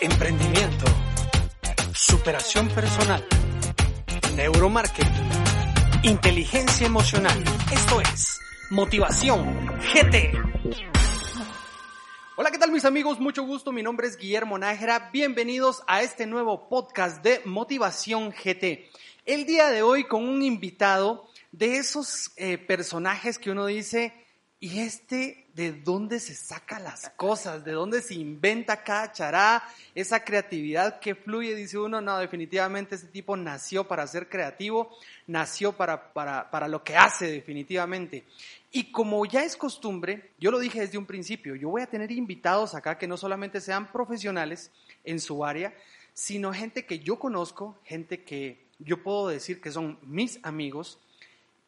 emprendimiento, superación personal, neuromarketing, inteligencia emocional. Esto es Motivación GT. Hola, ¿qué tal mis amigos? Mucho gusto, mi nombre es Guillermo Nájera. Bienvenidos a este nuevo podcast de Motivación GT. El día de hoy con un invitado de esos eh, personajes que uno dice, ¿y este de dónde se saca las cosas? ¿De dónde se inventa cada chará? Esa creatividad que fluye, dice uno, no, definitivamente este tipo nació para ser creativo, nació para, para, para lo que hace definitivamente. Y como ya es costumbre, yo lo dije desde un principio, yo voy a tener invitados acá que no solamente sean profesionales en su área, sino gente que yo conozco, gente que yo puedo decir que son mis amigos,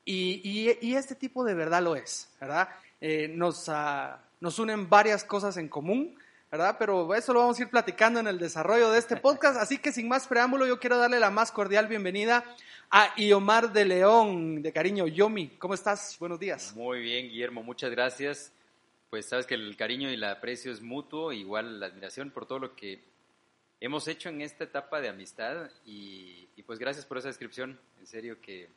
y, y, este tipo de verdad lo es, ¿verdad? Eh, nos, uh, nos unen varias cosas en común, ¿verdad? Pero eso lo vamos a ir platicando en el desarrollo de este podcast, así que sin más preámbulo, yo quiero darle la más cordial bienvenida a Iomar de León, de cariño Yomi. ¿Cómo estás? Buenos días. Muy bien, Guillermo, muchas gracias. Pues sabes que el cariño y el aprecio es mutuo, igual la admiración por todo lo que hemos hecho en esta etapa de amistad y pues gracias por esa descripción, en serio que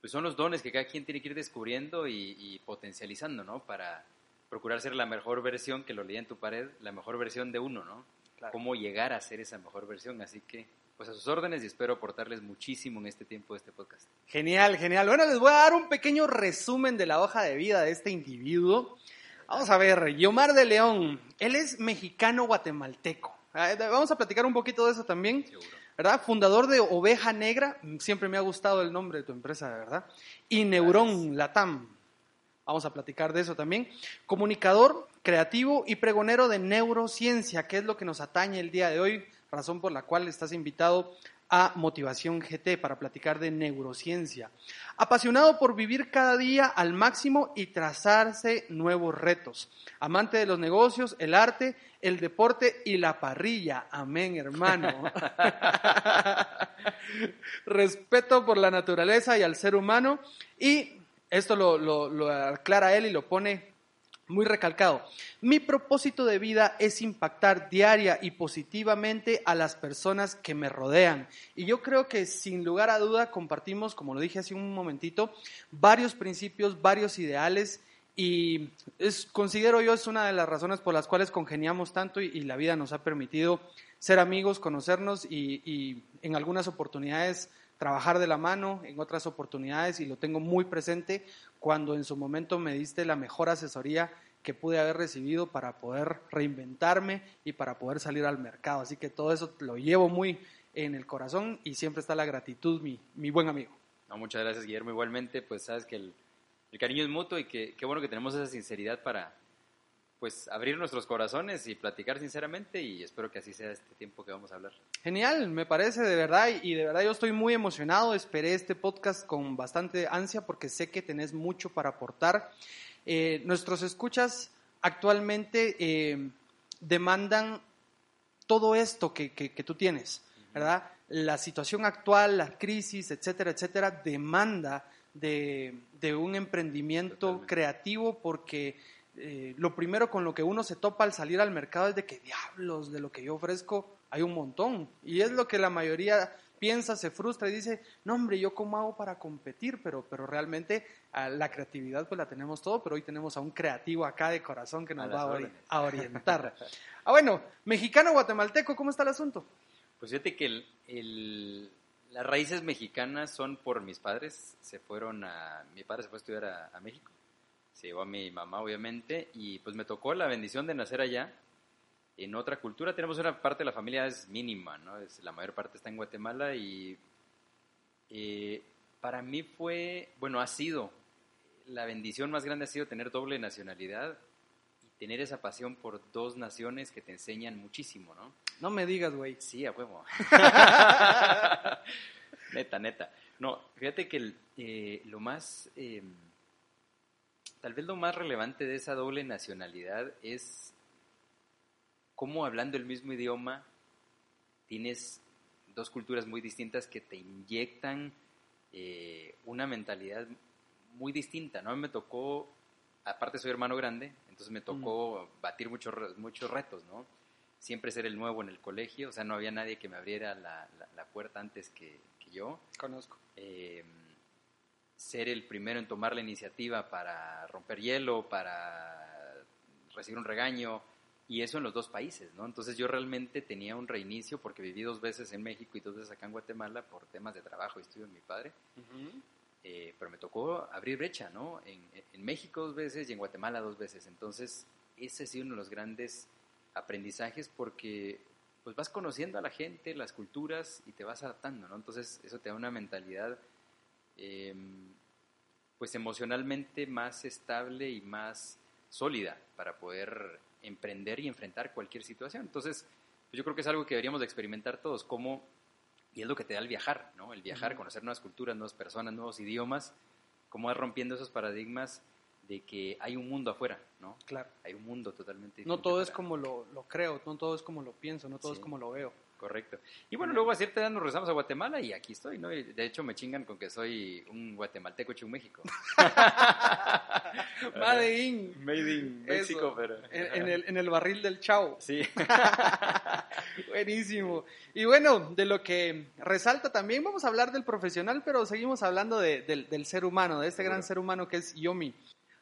pues son los dones que cada quien tiene que ir descubriendo y, potencializando, ¿no? Para procurar ser la mejor versión, que lo leía en tu pared, la mejor versión de uno, ¿no? Cómo llegar a ser esa mejor versión. Así que, pues a sus órdenes y espero aportarles muchísimo en este tiempo de este podcast. Genial, genial. Bueno, les voy a dar un pequeño resumen de la hoja de vida de este individuo. Vamos a ver, Yomar de León, él es mexicano guatemalteco. Ah, vamos a platicar un poquito de eso también. Seguro. ¿Verdad? Fundador de Oveja Negra, siempre me ha gustado el nombre de tu empresa, ¿verdad? Y Neurón Latam, vamos a platicar de eso también. Comunicador, creativo y pregonero de neurociencia, que es lo que nos atañe el día de hoy, razón por la cual estás invitado a Motivación GT para platicar de neurociencia. Apasionado por vivir cada día al máximo y trazarse nuevos retos. Amante de los negocios, el arte, el deporte y la parrilla. Amén, hermano. Respeto por la naturaleza y al ser humano. Y esto lo, lo aclara él y lo pone muy recalcado. Mi propósito de vida es impactar diaria y positivamente a las personas que me rodean. Y yo creo que sin lugar a duda compartimos, como lo dije hace un momentito, varios principios, varios ideales y considero yo es una de las razones por las cuales congeniamos tanto y, la vida nos ha permitido ser amigos, conocernos y en algunas oportunidades trabajar de la mano, en otras oportunidades, y lo tengo muy presente, cuando en su momento me diste la mejor asesoría que pude haber recibido para poder reinventarme y para poder salir al mercado. Así que todo eso lo llevo muy en el corazón y siempre está la gratitud, mi, mi buen amigo. No, muchas gracias, Guillermo. Igualmente, pues sabes que el, cariño es mutuo y que qué bueno que tenemos esa sinceridad para pues abrir nuestros corazones y platicar sinceramente y espero que así sea este tiempo que vamos a hablar. Genial, me parece de verdad y de verdad yo estoy muy emocionado, esperé este podcast con bastante ansia porque sé que tenés mucho para aportar. Eh, nuestros escuchas actualmente eh, demandan todo esto que, que, tú tienes, ¿verdad? La situación actual, la crisis, etcétera, etcétera, demanda de, de un emprendimiento creativo porque eh, lo primero con lo que uno se topa al salir al mercado es de que diablos, de lo que yo ofrezco hay un montón. Y es lo que la mayoría piensa, se frustra y dice, no hombre, ¿yo cómo hago para competir? Pero, pero realmente la creatividad pues la tenemos todo, pero hoy tenemos a un creativo acá de corazón que nos va a, orientar. ah, bueno, mexicano guatemalteco, ¿cómo está el asunto? Pues fíjate que las raíces mexicanas son por mis padres, se fueron a, mi padre se fue a estudiar a México se llevó a mi mamá, obviamente, y pues me tocó la bendición de nacer allá. En otra cultura tenemos una parte de la familia es mínima, ¿no? Es, la mayor parte está en Guatemala y eh, para mí fue, bueno, ha sido, la bendición más grande ha sido tener doble nacionalidad y tener esa pasión por dos naciones que te enseñan muchísimo, ¿no? No me digas, güey. Sí, a huevo. neta, neta. No, fíjate que eh, lo más... Em, tal vez lo más relevante de esa doble nacionalidad es cómo hablando el mismo idioma tienes dos culturas muy distintas que te inyectan eh, una mentalidad muy distinta, ¿no? Me tocó, aparte soy hermano grande, entonces me tocó batir muchos, muchos retos, ¿no? siempre ser el nuevo en el colegio, o sea, no había nadie que me abriera la, la- la puerta antes que, que yo. Conozco. Eh, ser el primero en tomar la iniciativa para romper hielo, para recibir un regaño, y eso en los dos países, ¿no? Entonces yo realmente tenía un reinicio porque viví dos veces en México y dos veces acá en Guatemala por temas de trabajo y estudio de mi padre. Eh, pero me tocó abrir brecha, ¿no? En, en México dos veces y en Guatemala dos veces. Entonces, ese ha sido uno de los grandes aprendizajes porque pues vas conociendo a la gente, las culturas y te vas adaptando, ¿no? Entonces, eso te da una mentalidad eh, pues emocionalmente más estable y más sólida para poder emprender y enfrentar cualquier situación. Entonces, pues yo creo que es algo que deberíamos de experimentar todos, como y es lo que te da el viajar, ¿no? El viajar, conocer nuevas culturas, nuevas personas, nuevos idiomas, cómo vas rompiendo esos paradigmas de que hay un mundo afuera, ¿no? Claro. Hay un mundo totalmente No diferente todo es como lo, lo creo, no todo es como lo pienso, no todo es como lo veo. Correcto. Y bueno, luego a cierta edad nos regresamos a Guatemala y aquí estoy, ¿no? Y de hecho me chingan con que soy un guatemalteco hecho en México. Made in. Made in Eso. pero... En, en el, en el barril del chavo. Sí. Buenísimo. Y bueno, de lo que resalta también, vamos a hablar del profesional, pero seguimos hablando de- del, del ser humano, de este gran ser humano que es Yomi.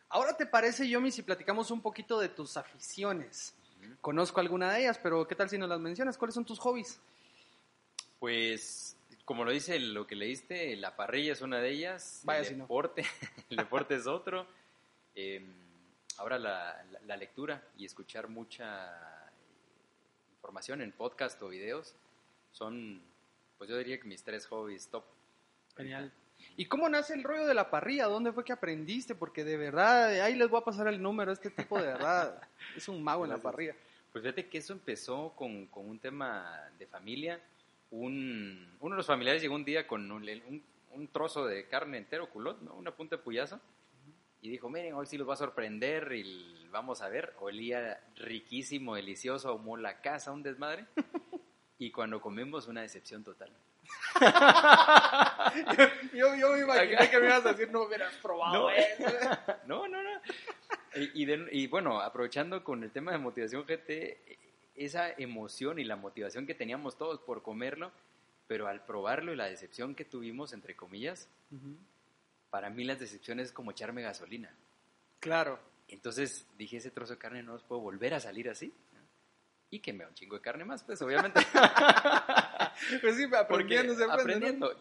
Ahora te parece, Yomi, si platicamos un poquito de tus aficiones. Conozco alguna de ellas, pero ¿qué tal si nos las mencionas? ¿Cuáles son tus hobbies? Pues, como lo dice lo que leíste, la parrilla es una de ellas, Vaya el si no. deporte, el deporte es otro. Eh, ahora la, la- la lectura y escuchar mucha eh, información en podcast o videos son, pues yo diría que mis tres hobbies top. Genial. ¿Y cómo nace el rollo de la parrilla? ¿Dónde fue que aprendiste? Porque de verdad, ahí les voy a pasar el número. Este tipo de verdad es un mago en la parrilla. Pues fíjate que eso empezó con, con un tema de familia. Un, uno de los familiares llegó un día con un, un- un trozo de carne entero, culot, ¿no? Una punta de puyazo. Y dijo, miren, hoy sí los va a sorprender y vamos a ver. Olía riquísimo, delicioso, ahumó la casa, un desmadre. Y cuando comimos, una decepción total. Yo, yo me imaginé que me ibas a decir, no hubieras probado No. eso. No, no, no. Y, y de- y bueno, aprovechando con el tema de motivación GT, esa emoción y la motivación que teníamos todos por comerlo, pero al probarlo y la decepción que tuvimos, entre comillas, para mí las decepciones es como echarme gasolina. Claro. Entonces dije, ese trozo de carne no los puedo volver a salir así. Y que me da un chingo de carne más, pues obviamente. Pues sí, Porque aprendiendo se aprende, ¿no? aprendiendo.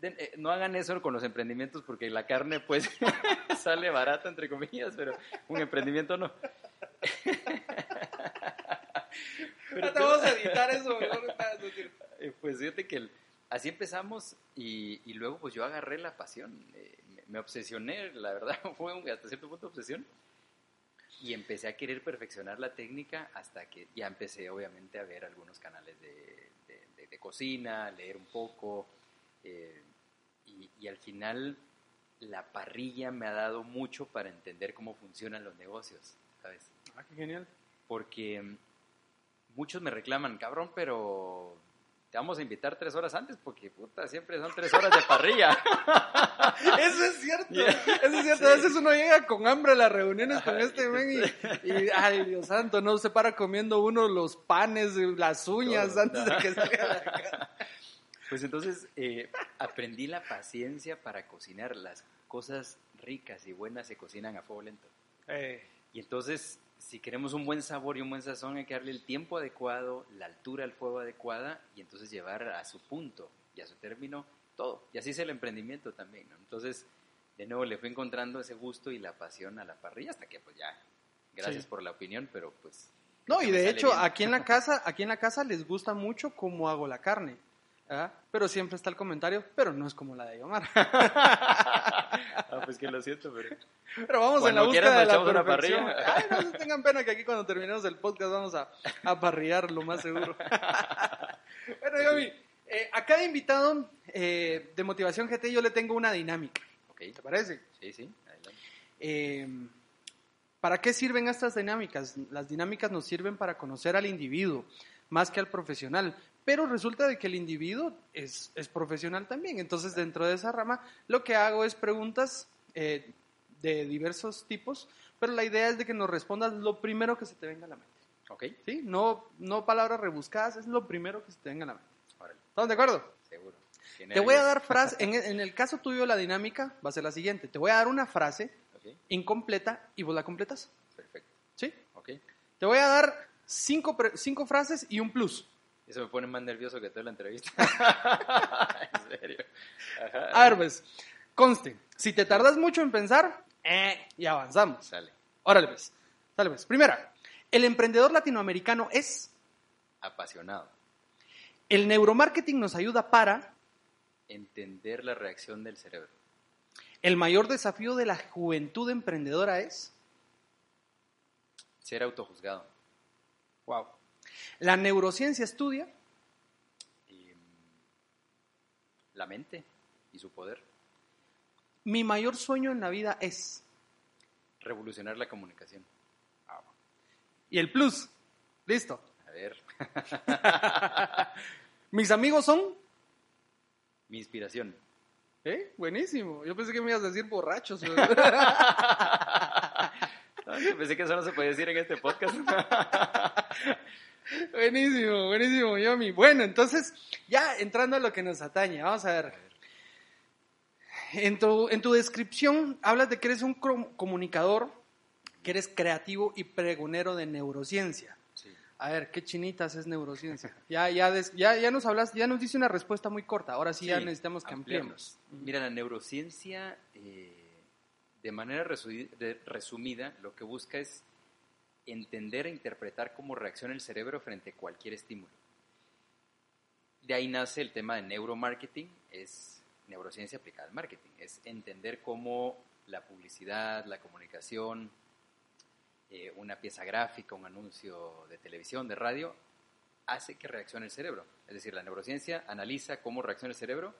De- eh, ¿no? hagan eso con los emprendimientos porque la carne pues sale barata entre comillas, pero un emprendimiento no. Ahora te vamos a editar eso, no. Eh, Pues fíjate que el- así empezamos y, y luego pues yo agarré la pasión, eh, me, me obsesioné, la verdad fue un, hasta cierto punto obsesión y empecé a querer perfeccionar la técnica hasta que ya empecé obviamente a ver algunos canales de, de- de- de cocina, leer un poco eh, y, y al final la parrilla me ha dado mucho para entender cómo funcionan los negocios, ¿sabes? Ah, qué genial. porque mm, muchos me reclaman, cabrón, pero te vamos a invitar tres horas antes porque, puta, siempre son tres horas de parrilla. Eso es cierto. Eso es cierto. A veces uno llega con hambre a las reuniones con este men y, y, ay, Dios santo, no se para comiendo uno los panes, las uñas Todo. antes de que salga la casa. Pues entonces eh, aprendí la paciencia para cocinar. Las cosas ricas y buenas se cocinan a fuego lento. Eh, Y entonces, si queremos un buen sabor y un buen sazón, hay que darle el tiempo adecuado, la altura al fuego adecuada y entonces llevar a su punto y a su término todo. Y así es el emprendimiento también, ¿no? Entonces, de nuevo, le fui encontrando ese gusto y la pasión a la parrilla hasta que, pues ya, gracias Sí. por la opinión, pero pues... No, y de hecho, bien. aquí en la casa, aquí en la casa les gusta mucho cómo hago la carne. ¿Ah? Pero siempre está el comentario, pero no es como la de Yomar. Ah, pues que lo siento, pero... Pero vamos en la búsqueda de la una perfección. parrilla. Ay, no se tengan pena que aquí cuando terminemos el podcast vamos a, a parrillar, lo más seguro. bueno, Yomi, eh, a cada invitado eh, de Motivación GT yo le tengo una dinámica. Ok, ¿Te parece? sí, sí, adelante. Eh, ¿Para qué sirven estas dinámicas? Las dinámicas nos sirven para conocer al individuo más que al profesional. Pero resulta de que el individuo es, es profesional también. Entonces, dentro de esa rama, lo que hago es preguntas eh, de diversos tipos, pero la idea es de que nos respondas lo primero que se te venga a la mente. Ok, ¿Sí? No, no palabras rebuscadas, es lo primero que se te venga a la mente. órale, ¿Estamos de acuerdo? seguro. Te voy a dar frase, en, en el caso tuyo la dinámica va a ser la siguiente. Te voy a dar una frase Ok, incompleta y vos la completas. perfecto. ¿Sí? Ok, Te voy a dar cinco, cinco frases y un plus. Eso me pone más nervioso que toda la entrevista. en serio. Ajá. A ver, pues, conste, si te tardas mucho en pensar, eh, y avanzamos. Sale. Órale, pues. Dale, pues. Primera, el emprendedor latinoamericano es, Apasionado. el neuromarketing nos ayuda para, Entender la reacción del cerebro. el mayor desafío de la juventud emprendedora es, Ser autojuzgado. wow, la neurociencia estudia, la mente y su poder. mi mayor sueño en la vida es, Revolucionar la comunicación. y el plus, listo. A ver, Mis amigos son, mi inspiración. ¿eh? Buenísimo. Yo pensé que me ibas a decir borrachos. Pensé que eso no se podía decir en este podcast. buenísimo, buenísimo, Yomi. Bueno, entonces, ya entrando a lo que nos atañe, vamos a ver. En tu, en tu descripción hablas de que eres un comunicador, que eres creativo y pregonero de neurociencia. Sí. A ver, ¿qué chinitas es neurociencia? Ya, ya, des- ya, ya nos hablas, ya nos dice una respuesta muy corta. Ahora sí, ya necesitamos que ampliemos. Mira, la neurociencia, eh, de manera resumida, lo que busca es entender e interpretar cómo reacciona el cerebro frente a cualquier estímulo. De ahí nace el tema de neuromarketing, es neurociencia aplicada al marketing, es entender cómo la publicidad, la comunicación, eh, una pieza gráfica, un anuncio de televisión, de radio, hace que reaccione el cerebro. Es decir, la neurociencia analiza cómo reacciona el cerebro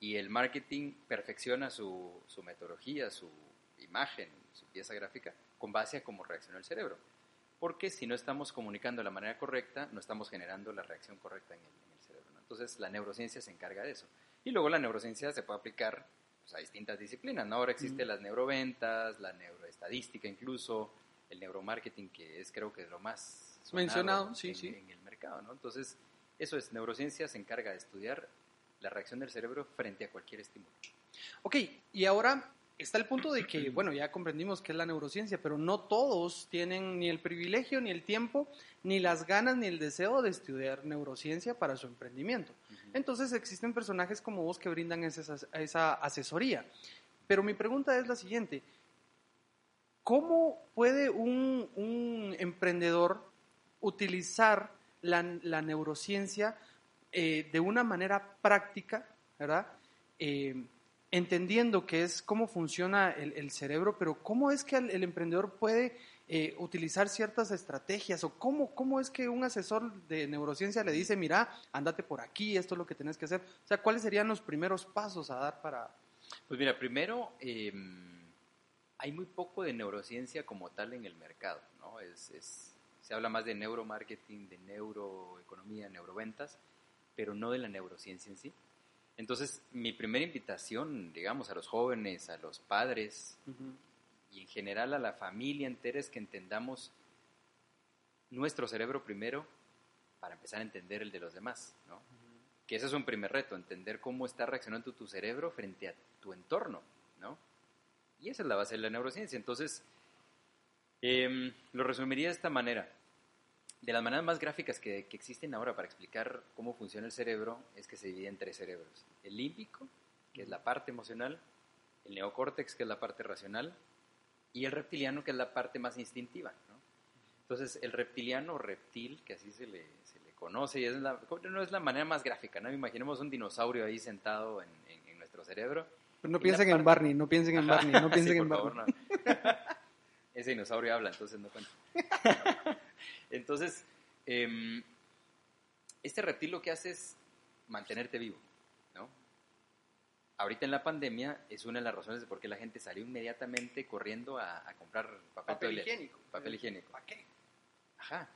y el marketing perfecciona su, su metodología, su imagen, su pieza gráfica, con base a cómo reacciona el cerebro. Porque si no estamos comunicando de la manera correcta, no estamos generando la reacción correcta en el, en el cerebro. ¿no? Entonces, la neurociencia se encarga de eso. Y luego la neurociencia se puede aplicar pues, a distintas disciplinas. ¿no? Ahora existen las neuroventas, la neuroestadística incluso, el neuromarketing, que es creo que lo más Mencionado, sí, en, sí. en el mercado. ¿no? Entonces, eso es, neurociencia se encarga de estudiar la reacción del cerebro frente a cualquier estímulo. Ok, y ahora está el punto de que, bueno, ya comprendimos que es la neurociencia, pero no todos tienen ni el privilegio, ni el tiempo, ni las ganas, ni el deseo de estudiar neurociencia para su emprendimiento. Entonces existen personajes como vos que brindan esa, esa asesoría. Pero mi pregunta es la siguiente. ¿Cómo puede un, un emprendedor utilizar la, la neurociencia eh, de una manera práctica, ¿verdad? Eh, entendiendo que es cómo funciona el, cerebro, pero cómo es que el, emprendedor puede eh, utilizar ciertas estrategias o cómo, cómo es que un asesor de neurociencia le dice, mira, andate por aquí, esto es lo que tenés que hacer. O sea, ¿cuáles serían los primeros pasos a dar para... Pues mira, primero, eh, hay muy poco de neurociencia como tal en el mercado, ¿no? Es, es, se habla más de neuromarketing, de neuroeconomía, neuroventas, pero no de la neurociencia en sí. Entonces, mi primera invitación, digamos, a los jóvenes, a los padres Uh -huh. y en general a la familia entera es que entendamos nuestro cerebro primero para empezar a entender el de los demás, ¿no? Uh -huh. Que ese es un primer reto, entender cómo está reaccionando tu cerebro frente a tu entorno, ¿no? Y esa es la base de la neurociencia. Entonces, eh, lo resumiría de esta manera. De las maneras más gráficas que, que, existen ahora para explicar cómo funciona el cerebro es que se divide en tres cerebros. El límbico, que es la parte emocional, el neocórtex, que es la parte racional, y el reptiliano, que es la parte más instintiva. ¿no? Entonces, el reptiliano o reptil, que así se le, se le conoce, y es la, no es la manera más gráfica. ¿no? Imaginemos un dinosaurio ahí sentado en, en, en nuestro cerebro. Pero no piensen en Barney, no piensen en Barney, no piensen sí, en por Barney. Favor, no. Ese dinosaurio habla, entonces no cuenta. Entonces, eh, este reptil lo que hace es mantenerte vivo, ¿no? Ahorita en la pandemia es una de las razones de por qué la gente salió inmediatamente corriendo a, a comprar papel, papel toilet, higiénico. Papel higiénico. ¿Para qué? Ajá.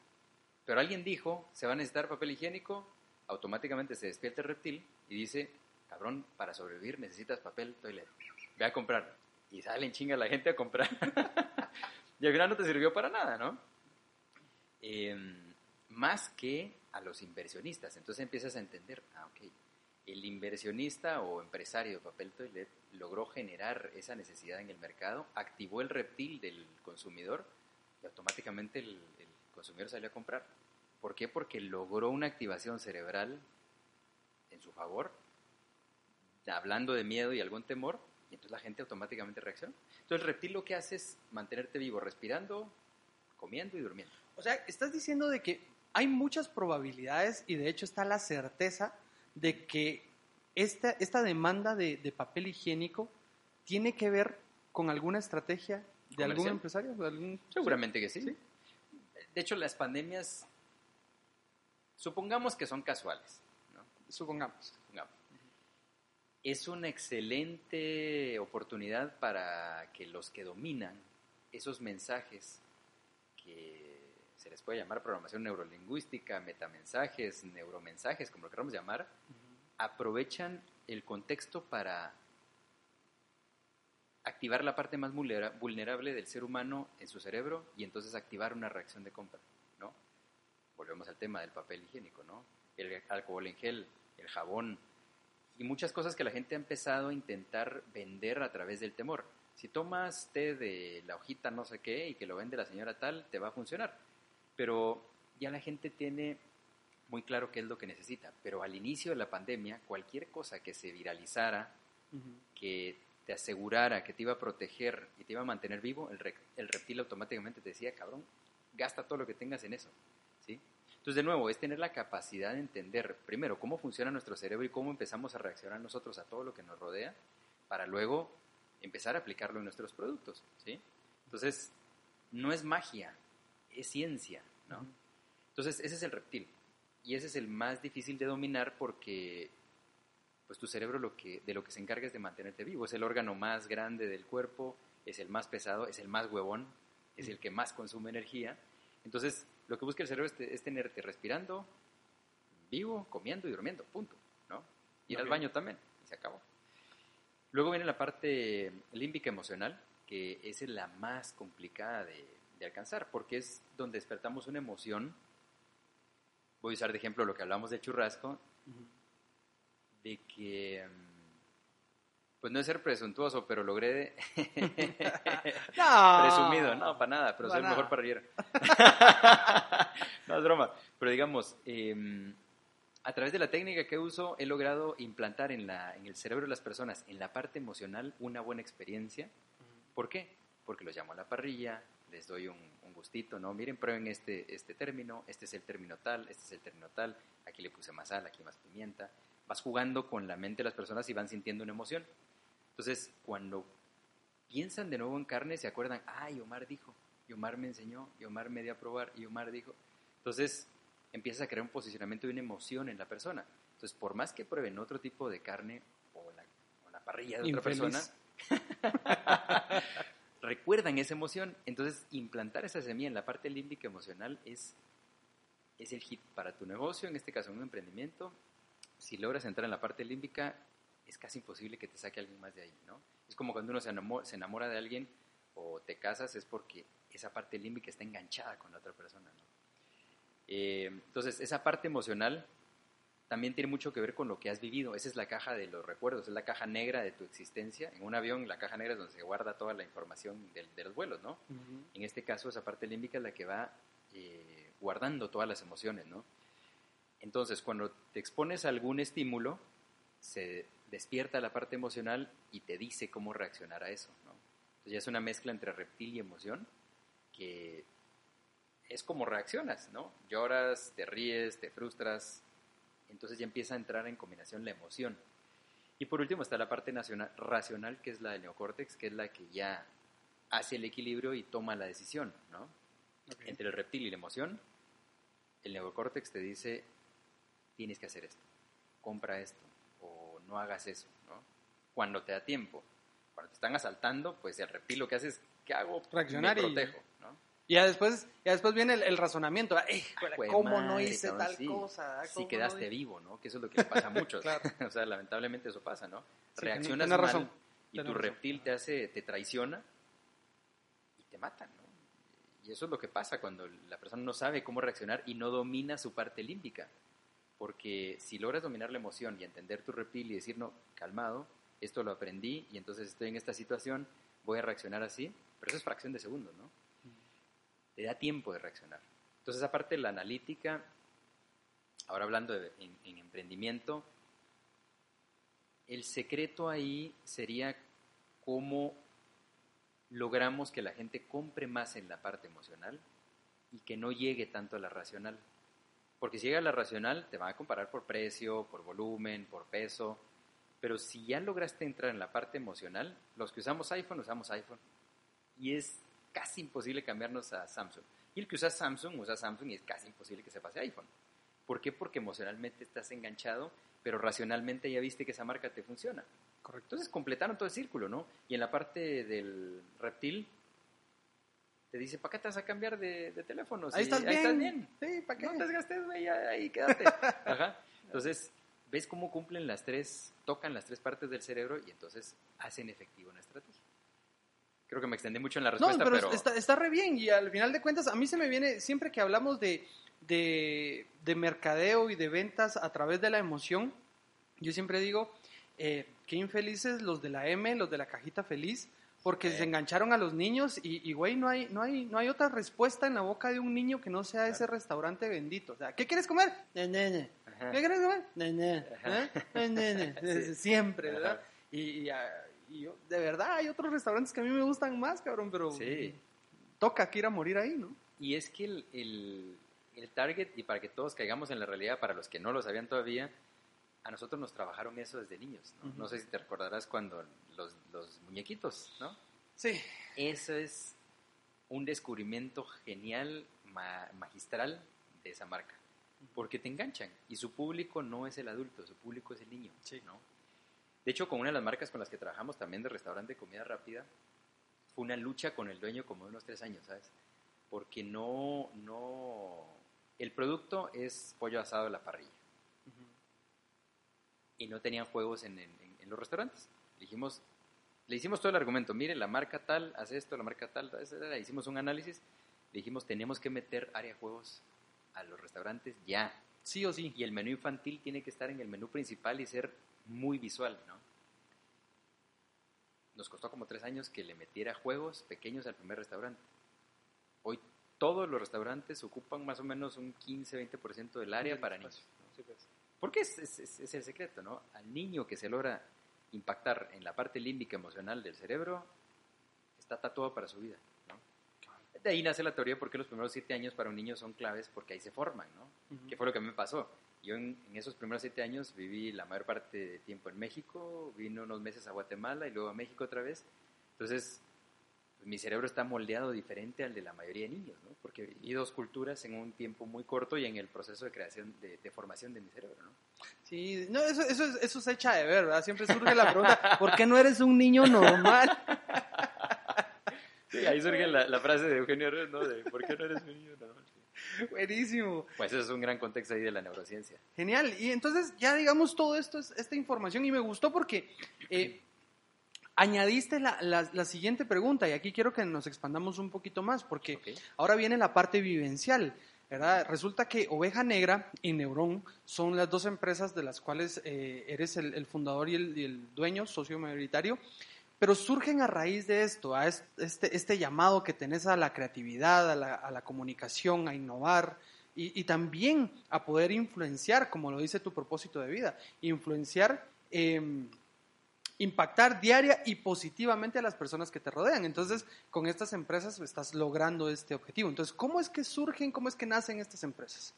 Pero alguien dijo, se va a necesitar papel higiénico, automáticamente se despierta el reptil y dice, cabrón, para sobrevivir necesitas papel toilet. Ve a comprar. Y salen chinga la gente a comprar. y al final no te sirvió para nada, ¿no? Em, más que a los inversionistas. Entonces empiezas a entender, ah, ok, el inversionista o empresario de papel toilet logró generar esa necesidad en el mercado, activó el reptil del consumidor y automáticamente el, el consumidor salió a comprar. ¿Por qué? Porque logró una activación cerebral en su favor, hablando de miedo y algún temor, y entonces la gente automáticamente reacciona. Entonces el reptil lo que hace es mantenerte vivo, respirando, comiendo y durmiendo. O sea, estás diciendo de que hay muchas probabilidades y de hecho está la certeza de que esta, esta demanda de, de papel higiénico tiene que ver con alguna estrategia de algún empresario. de algún- Seguramente que sí. Sí. De hecho, las pandemias, supongamos que son casuales, ¿no? Supongamos. Supongamos. Es una excelente oportunidad para que los que dominan esos mensajes que se les puede llamar programación neurolingüística, metamensajes, neuromensajes, como lo queramos llamar, aprovechan el contexto para activar la parte más vulnera- vulnerable del ser humano en su cerebro y entonces activar una reacción de compra, ¿no? Volvemos al tema del papel higiénico, ¿no? El alcohol en gel, el jabón y muchas cosas que la gente ha empezado a intentar vender a través del temor. Si tomas té de la hojita no sé qué y que lo vende la señora tal, te va a funcionar. Pero ya la gente tiene muy claro qué es lo que necesita. Pero al inicio de la pandemia, cualquier cosa que se viralizara, que te asegurara que te iba a proteger y te iba a mantener vivo, el, re- el reptil automáticamente te decía, cabrón, gasta todo lo que tengas en eso. ¿sí? Entonces, de nuevo, es tener la capacidad de entender, primero, cómo funciona nuestro cerebro y cómo empezamos a reaccionar nosotros a todo lo que nos rodea, para luego empezar a aplicarlo en nuestros productos. ¿sí? Entonces, no es magia, es ciencia. ¿no? Entonces, ese es el reptil. Y ese es el más difícil de dominar porque pues tu cerebro lo que, de lo que se encarga es de mantenerte vivo. Es el órgano más grande del cuerpo, es el más pesado, es el más huevón, es el que más consume energía. Entonces, lo que busca el cerebro es, te- es tenerte respirando, vivo, comiendo y durmiendo, punto. ¿no? Ir al baño también, y se acabó. Luego viene la parte límbica emocional, que esa es la más complicada de, de alcanzar, porque es donde despertamos una emoción. Voy a usar de ejemplo lo que hablamos del churrasco, de que, mm, pues no es ser presuntuoso, pero logré, No. presumido, no, para nada, pero Pa' soy el nada. mejor parrillero. no, es broma, pero digamos, eh, a través de la técnica que uso, he logrado implantar en, la, en el cerebro de las personas, en la parte emocional, una buena experiencia. ¿Por qué? Porque los llamo a la parrilla, les doy un, un gustito, ¿no? Miren, prueben este, este término, este es el término tal, este es el término tal, aquí le puse más sal, aquí más pimienta. Vas jugando con la mente de las personas y van sintiendo una emoción. Entonces, cuando piensan de nuevo en carne, se acuerdan, ay, Omar dijo, y Omar me enseñó, y Omar me dio a probar, y Omar dijo. Entonces, empiezas a crear un posicionamiento y una emoción en la persona. Entonces, por más que prueben otro tipo de carne o la, o la parrilla de otra Infeliz. persona, recuerdan esa emoción. Entonces, implantar esa semilla en la parte límbica emocional es, es el hit para tu negocio, en este caso un emprendimiento. Si logras entrar en la parte límbica, es casi imposible que te saque alguien más de ahí, ¿no? Es como cuando uno se enamora, de alguien o te casas, es porque esa parte límbica está enganchada con la otra persona. Eh, entonces, esa parte emocional también tiene mucho que ver con lo que has vivido. Esa es la caja de los recuerdos, es la caja negra de tu existencia. En un avión, la caja negra es donde se guarda toda la información del- de, los vuelos, ¿no? En este caso, esa parte límbica es la que va eh, guardando todas las emociones, ¿no? Entonces, cuando te expones a algún estímulo, se despierta la parte emocional y te dice cómo reaccionar a eso, ¿no? Entonces ya es una mezcla entre reptil y emoción que es como reaccionas, ¿no? Lloras, te ríes, te frustras, entonces ya empieza a entrar en combinación la emoción. Y por último está la parte nacional- racional, que es la del neocórtex, que es la que ya hace el equilibrio y toma la decisión, ¿no? Entre el reptil y la emoción, el neocórtex te dice, tienes que hacer esto, compra esto, o no hagas eso, ¿no? Cuando te da tiempo. Cuando te están asaltando, pues el reptil lo que hace es, ¿qué hago? Reaccionar y- Me protejo, ¿no? Y ya después, ya después viene el, el razonamiento. ah, "Eh, ¿Cómo no hice cabrón, tal sí. cosa? ah, Sí ¿Cómo quedaste no hice-?" vivo, ¿no? Que eso es lo que le pasa a muchos. Claro. o sea, lamentablemente eso pasa, ¿no? Sí, Reaccionas mal razón, y tenés tu razón. reptil te hace, te traiciona y te matan, ¿no? y eso es lo que pasa cuando la persona no sabe cómo reaccionar y no domina su parte límbica. Porque si logras dominar la emoción y entender tu reptil y decir, no, calmado, esto lo aprendí y entonces estoy en esta situación, voy a reaccionar así, pero eso es fracción de segundo, ¿no? Te da tiempo de reaccionar. Entonces, aparte la analítica, ahora hablando de, en, en emprendimiento, el secreto ahí sería cómo logramos que la gente compre más en la parte emocional y que no llegue tanto a la racional. Porque si llega a la racional, te van a comparar por precio, por volumen, por peso. Pero si ya lograste entrar en la parte emocional, los que usamos iPhone, usamos iPhone. Y es casi imposible cambiarnos a Samsung. Y el que usa Samsung, usa Samsung y es casi imposible que se pase a iPhone. ¿Por qué? Porque emocionalmente estás enganchado, pero racionalmente ya viste que esa marca te funciona. Correcto. Entonces completaron todo el círculo, ¿no? Y en la parte del reptil, te dice, ¿para qué te vas a cambiar de, teléfono? ahí, estás, bien. Sí, ¿para qué? No te desgastes, güey, ahí quédate. Ajá. Entonces, ves cómo cumplen las tres, tocan las tres partes del cerebro y entonces hacen efectivo una estrategia. Creo que me extendí mucho en la respuesta, no, pero, Está, está, re bien y al final de cuentas a mí se me viene, siempre que hablamos de, de, de mercadeo y de ventas a través de la emoción, yo siempre digo, eh, qué infelices los de la M, los de la cajita feliz, porque se engancharon a los niños y, güey, no hay, no, hay, no hay otra respuesta en la boca de un niño que no sea ese restaurante bendito. O sea, ¿qué quieres comer? Nene. ¿Qué quieres comer? Nene. ¿Eh? Siempre, ¿verdad? Y, de verdad hay otros restaurantes que a mí me gustan más, cabrón, pero toca que ir a morir ahí, ¿no? Y es que el, el, el target, y para que todos caigamos en la realidad, para los que no lo sabían todavía, a nosotros nos trabajaron eso desde niños, ¿no? No sé si te recordarás cuando los, los, muñequitos, ¿no? Sí. Eso es un descubrimiento genial, magistral de esa marca, porque te enganchan y su público no es el adulto, su público es el niño, sí. ¿no? De hecho, con una de las marcas con las que trabajamos también de restaurante de comida rápida, fue una lucha con el dueño como de unos tres años, ¿sabes? Porque no, no, el producto es pollo asado de la parrilla y no tenían juegos en, los restaurantes. Le dijimos, le hicimos todo el argumento, mire, la marca tal hace esto, la marca tal, le hicimos un análisis, le dijimos, tenemos que meter área de juegos a los restaurantes ya. Sí o sí. Y el menú infantil tiene que estar en el menú principal y ser muy visual, ¿no? Nos costó como tres años que le metiera juegos pequeños al primer restaurante. Hoy todos los restaurantes ocupan más o menos un 15-20% del área para niños. Pues. Porque es, es, el secreto, ¿no? Al niño que se logra impactar en la parte límbica emocional del cerebro, está tatuado para su vida, ¿no? De ahí nace la teoría porque los primeros siete años para un niño son claves porque ahí se forman, ¿no? ¿Qué fue lo que a mí me pasó? Yo en, esos primeros siete años viví la mayor parte de tiempo en México, vine unos meses a Guatemala y luego a México otra vez. Entonces, pues, mi cerebro está moldeado diferente al de la mayoría de niños, ¿no? Porque viví dos culturas en un tiempo muy corto y en el proceso de creación, de, formación de mi cerebro, ¿no? Sí, no, eso, eso, eso se echa de ver, ¿verdad? Siempre surge la pregunta, ¿por qué no eres un niño normal? Sí, ahí surge la, frase de Eugenio Herrera, ¿no? De, ¿por qué no eres un niño normal? Buenísimo. Pues eso es un gran contexto ahí de la neurociencia. Genial. Y entonces ya digamos todo esto, esta información, y me gustó porque eh, Añadiste la, la, siguiente pregunta y aquí quiero que nos expandamos un poquito más porque ahora viene la parte vivencial. ¿verdad? Resulta que Oveja Negra y Neurón son las dos empresas de las cuales eh, eres el, fundador y el, dueño, socio mayoritario, pero surgen a raíz de esto, a este, este llamado que tenés a la creatividad, a la, comunicación, a innovar y, también a poder influenciar, como lo dice tu propósito de vida, influenciar. Eh, impactar diaria y positivamente a las personas que te rodean. Entonces, con estas empresas estás logrando este objetivo. Entonces, ¿cómo es que surgen, cómo es que nacen estas empresas?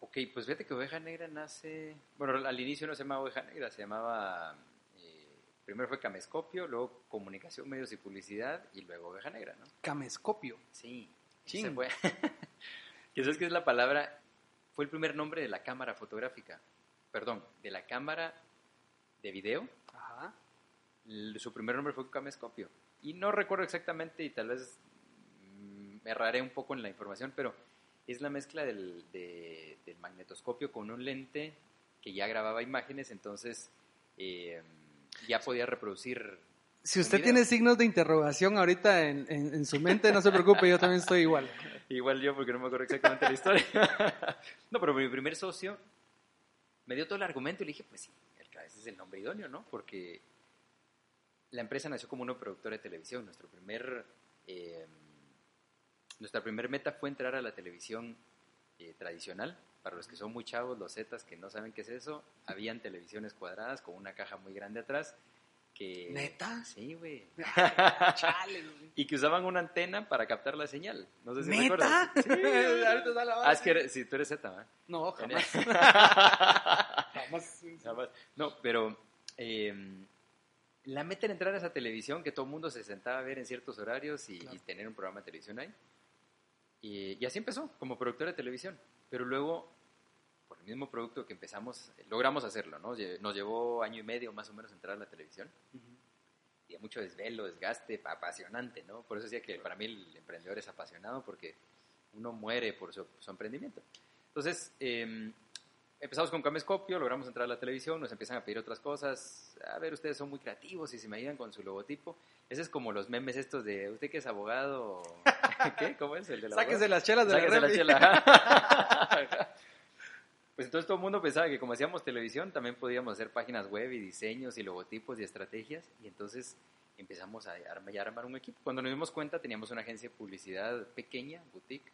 Ok, pues fíjate que Oveja Negra nace, bueno, al inicio no se llamaba Oveja Negra, se llamaba, primero fue Camescopio, luego Comunicación, Medios y Publicidad y luego Oveja Negra, ¿no? Camescopio. Sí, sí. Se fue. ¿Y sabes qué es la palabra? Fue el primer nombre de la cámara fotográfica, perdón, de la cámara de video su primer nombre fue Camescopio. Y no recuerdo exactamente y tal vez mm, me erraré un poco en la información, pero es la mezcla del, del magnetoscopio con un lente que ya grababa imágenes, entonces eh, ya podía reproducir Si usted tiene signos de interrogación ahorita en, en, su mente, no se preocupe, yo también estoy igual. igual yo, porque no me acuerdo exactamente la historia. no, pero mi primer socio me dio todo el argumento y le dije, pues sí, ese es el nombre idóneo, ¿no? Porque la empresa nació como una productora de televisión. Nuestro primer, eh, nuestra primer meta fue entrar a la televisión eh, tradicional. Para los que son muy chavos, los Zetas que no saben qué es eso, habían televisiones cuadradas con una caja muy grande atrás que... ¿Neta? Sí, güey. y que usaban una antena para captar la señal. No sé si ¿Neta? Sí, ah, es que si tú eres Z, ¿eh? No, jamás. jamás. jamás. No, pero em, la meta era entrar a esa televisión que todo el mundo se sentaba a ver en ciertos horarios y, tener un programa de televisión ahí. Y, y así empezó, como productor de televisión. Pero luego el mismo producto que empezamos, logramos hacerlo, ¿no? Nos llevó año y medio más o menos entrar a la televisión. Y mucho desvelo, desgaste, apasionante, ¿no? Por eso decía que para mí el emprendedor es apasionado porque uno muere por su, emprendimiento. Entonces, em, empezamos con Camescopio, logramos entrar a la televisión, nos empiezan a pedir otras cosas. A ver, ustedes son muy creativos y se me ayudan con su logotipo. Ese es como los memes estos de, ¿usted que es abogado? ¿Qué? ¿Cómo es el de la Sáquese las chelas de la, la chela. Pues entonces todo el mundo pensaba que como hacíamos televisión, también podíamos hacer páginas web y diseños y logotipos y estrategias. Y entonces empezamos a armar, un equipo. Cuando nos dimos cuenta teníamos una agencia de publicidad pequeña, boutique,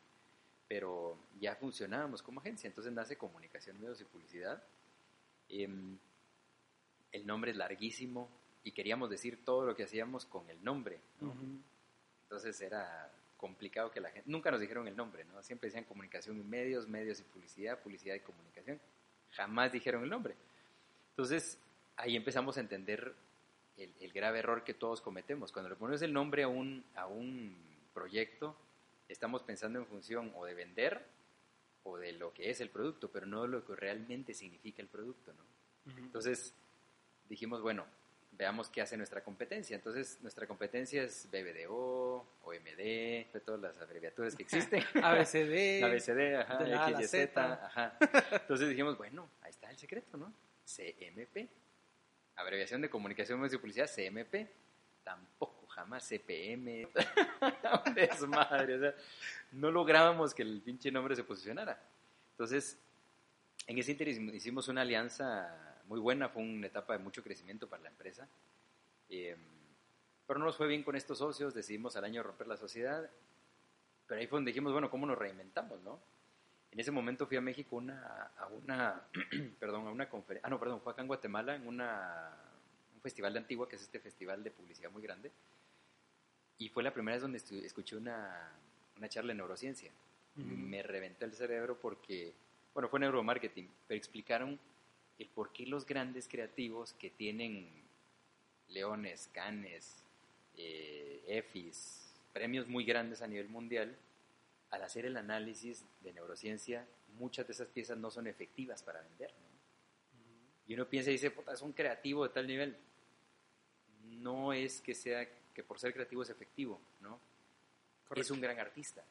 pero ya funcionábamos como agencia. Entonces nace Comunicación, Medios y Publicidad. Em, el nombre es larguísimo y queríamos decir todo lo que hacíamos con el nombre. Entonces era complicado que la gente, nunca nos dijeron el nombre, ¿no? Siempre decían comunicación y medios, medios y publicidad, publicidad y comunicación. Jamás dijeron el nombre. Entonces, ahí empezamos a entender el, grave error que todos cometemos. Cuando le ponemos el nombre a un, a un proyecto, estamos pensando en función o de vender o de lo que es el producto, pero no de lo que realmente significa el producto, ¿no? Entonces, dijimos, bueno, veamos qué hace nuestra competencia. Entonces, nuestra competencia es BBDO, OMD, de todas las abreviaturas que existen. ABCD. ABCD, ajá, XYZ, ajá. Entonces dijimos, bueno, ahí está el secreto, ¿no? CMP. Abreviación de Comunicación, Medios y Publicidad, CMP. Tampoco, jamás CPM. Desmadre, o sea, no lográbamos que el pinche nombre se posicionara. Entonces, en ese interés hicimos una alianza muy buena, fue una etapa de mucho crecimiento para la empresa. Eh, pero no nos fue bien con estos socios, decidimos al año romper la sociedad, pero ahí fue donde dijimos, bueno, ¿cómo nos reinventamos, no? En ese momento fui a México una, a una, perdón, a una conferencia, ah, no, perdón, fue acá en Guatemala, en una, un festival de Antigua, que es este festival de publicidad muy grande, y fue la primera vez donde escuché una, una charla de neurociencia. Me reventó el cerebro porque, bueno, fue neuromarketing, pero explicaron el por qué los grandes creativos que tienen leones, canes, eh, EFIs, premios muy grandes a nivel mundial, al hacer el análisis de neurociencia, muchas de esas piezas no son efectivas para vender. Y uno piensa y dice, puta, es un creativo de tal nivel. No es que sea que por ser creativo es efectivo, ¿no? Es un gran artista,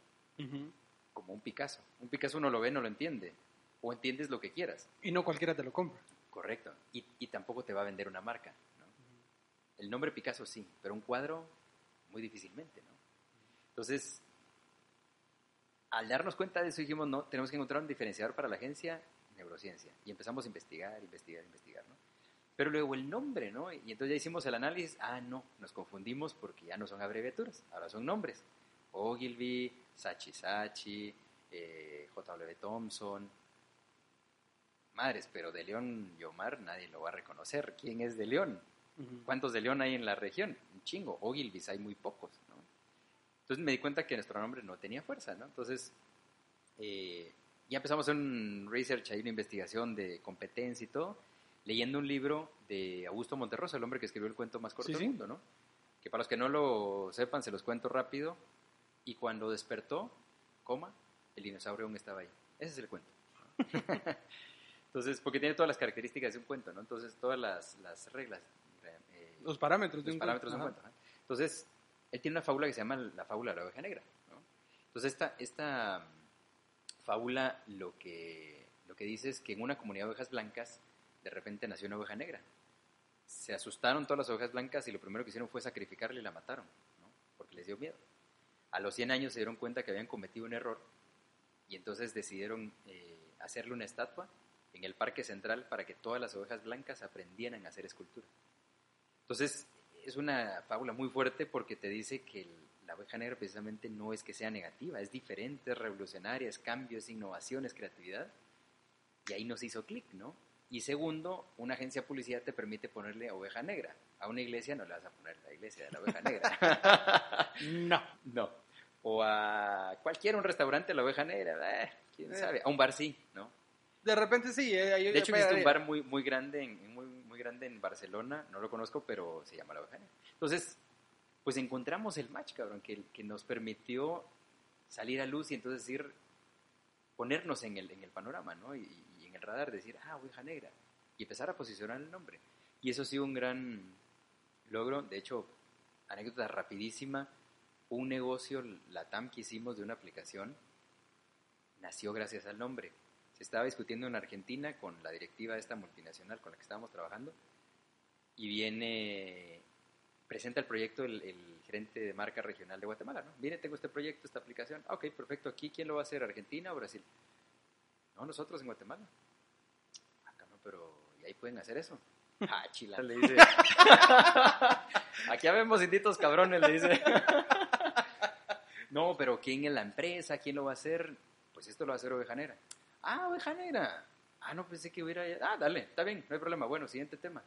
como un Picasso. Un Picasso uno lo ve, no lo entiende, o entiendes lo que quieras. Y no cualquiera te lo compra. Correcto. Y, y tampoco te va a vender una marca. ¿no? El nombre Picasso sí, pero un cuadro muy difícilmente. ¿no? Entonces, al darnos cuenta de eso dijimos, no, tenemos que encontrar un diferenciador para la agencia, neurociencia. Y empezamos a investigar, investigar, investigar. ¿no? Pero luego el nombre, ¿no? Y entonces ya hicimos el análisis, ah, no, nos confundimos porque ya no son abreviaturas, ahora son nombres. Ogilvy, Sachi Sachi, eh, J.W. Thompson, madres, pero de León y Omar nadie lo va a reconocer. ¿Quién es de León? ¿Cuántos de León hay en la región? Un chingo. Ogilvis hay muy pocos, ¿no? Entonces me di cuenta que nuestro nombre no tenía fuerza, ¿no? Entonces eh, ya empezamos un research, ahí una investigación de competencia y todo, leyendo un libro de Augusto Monterrosa, el hombre que escribió el cuento más corto del mundo, ¿no? Que para los que no lo sepan, se los cuento rápido. Y cuando despertó, coma, el dinosaurio aún estaba ahí. Ese es el cuento. Entonces, porque tiene todas las características de un cuento, ¿no? Entonces, todas las, las reglas. Eh, los parámetros de un parámetros cuento. De un cuento Entonces, él tiene una fábula que se llama la fábula de la oveja negra, ¿no? Entonces, esta, esta fábula lo que, lo que dice es que en una comunidad de ovejas blancas, de repente nació una oveja negra. se asustaron todas las ovejas blancas y lo primero que hicieron fue sacrificarle y la mataron, ¿no? porque les dio miedo. A los 100 años se dieron cuenta que habían cometido un error y entonces decidieron eh, hacerle una estatua en el parque central para que todas las ovejas blancas aprendieran a hacer escultura. Entonces, es una fábula muy fuerte porque te dice que la oveja negra precisamente no es que sea negativa, es diferente, revolucionaria, es cambio, es innovación, creatividad. Y ahí nos hizo clic, ¿no? Y segundo, una agencia de publicidad te permite ponerle oveja negra. A una iglesia no le vas a poner la iglesia de la oveja negra. no. No. O a cualquier un restaurante la oveja negra, eh, quién Eh. sabe. A un bar sí, ¿no? De repente sí. eh, De hecho, existe un bar muy, muy, grande en, muy, muy grande en Barcelona, no lo conozco, pero se llama La Oveja Negra. Entonces, pues encontramos el match, cabrón, que, que nos permitió salir a luz y entonces decir, ponernos en el, en el panorama, ¿no? Y, radar, decir, ah, Oveja Negra, y empezar a posicionar el nombre. Y eso ha sido un gran logro. De hecho, anécdota rapidísima, un negocio, la TAM que hicimos de una aplicación, nació gracias al nombre. Se estaba discutiendo en Argentina con la directiva de esta multinacional con la que estábamos trabajando y viene, presenta el proyecto el, gerente de marca regional de Guatemala, ¿no? Viene, tengo este proyecto, esta aplicación. Ah, ok, perfecto. ¿Aquí quién lo va a hacer? ¿Argentina o Brasil? No, nosotros en Guatemala. Pero ¿y ahí pueden hacer eso? Ah, chila, le dice. Aquí habemos inditos cabrones, le dice. No, pero ¿quién es la empresa? ¿Quién lo va a hacer? Pues esto lo va a hacer Oveja Negra. Ah, Oveja Negra. Ah, no pensé que hubiera... Ah, dale, está bien, no hay problema. Bueno, siguiente tema.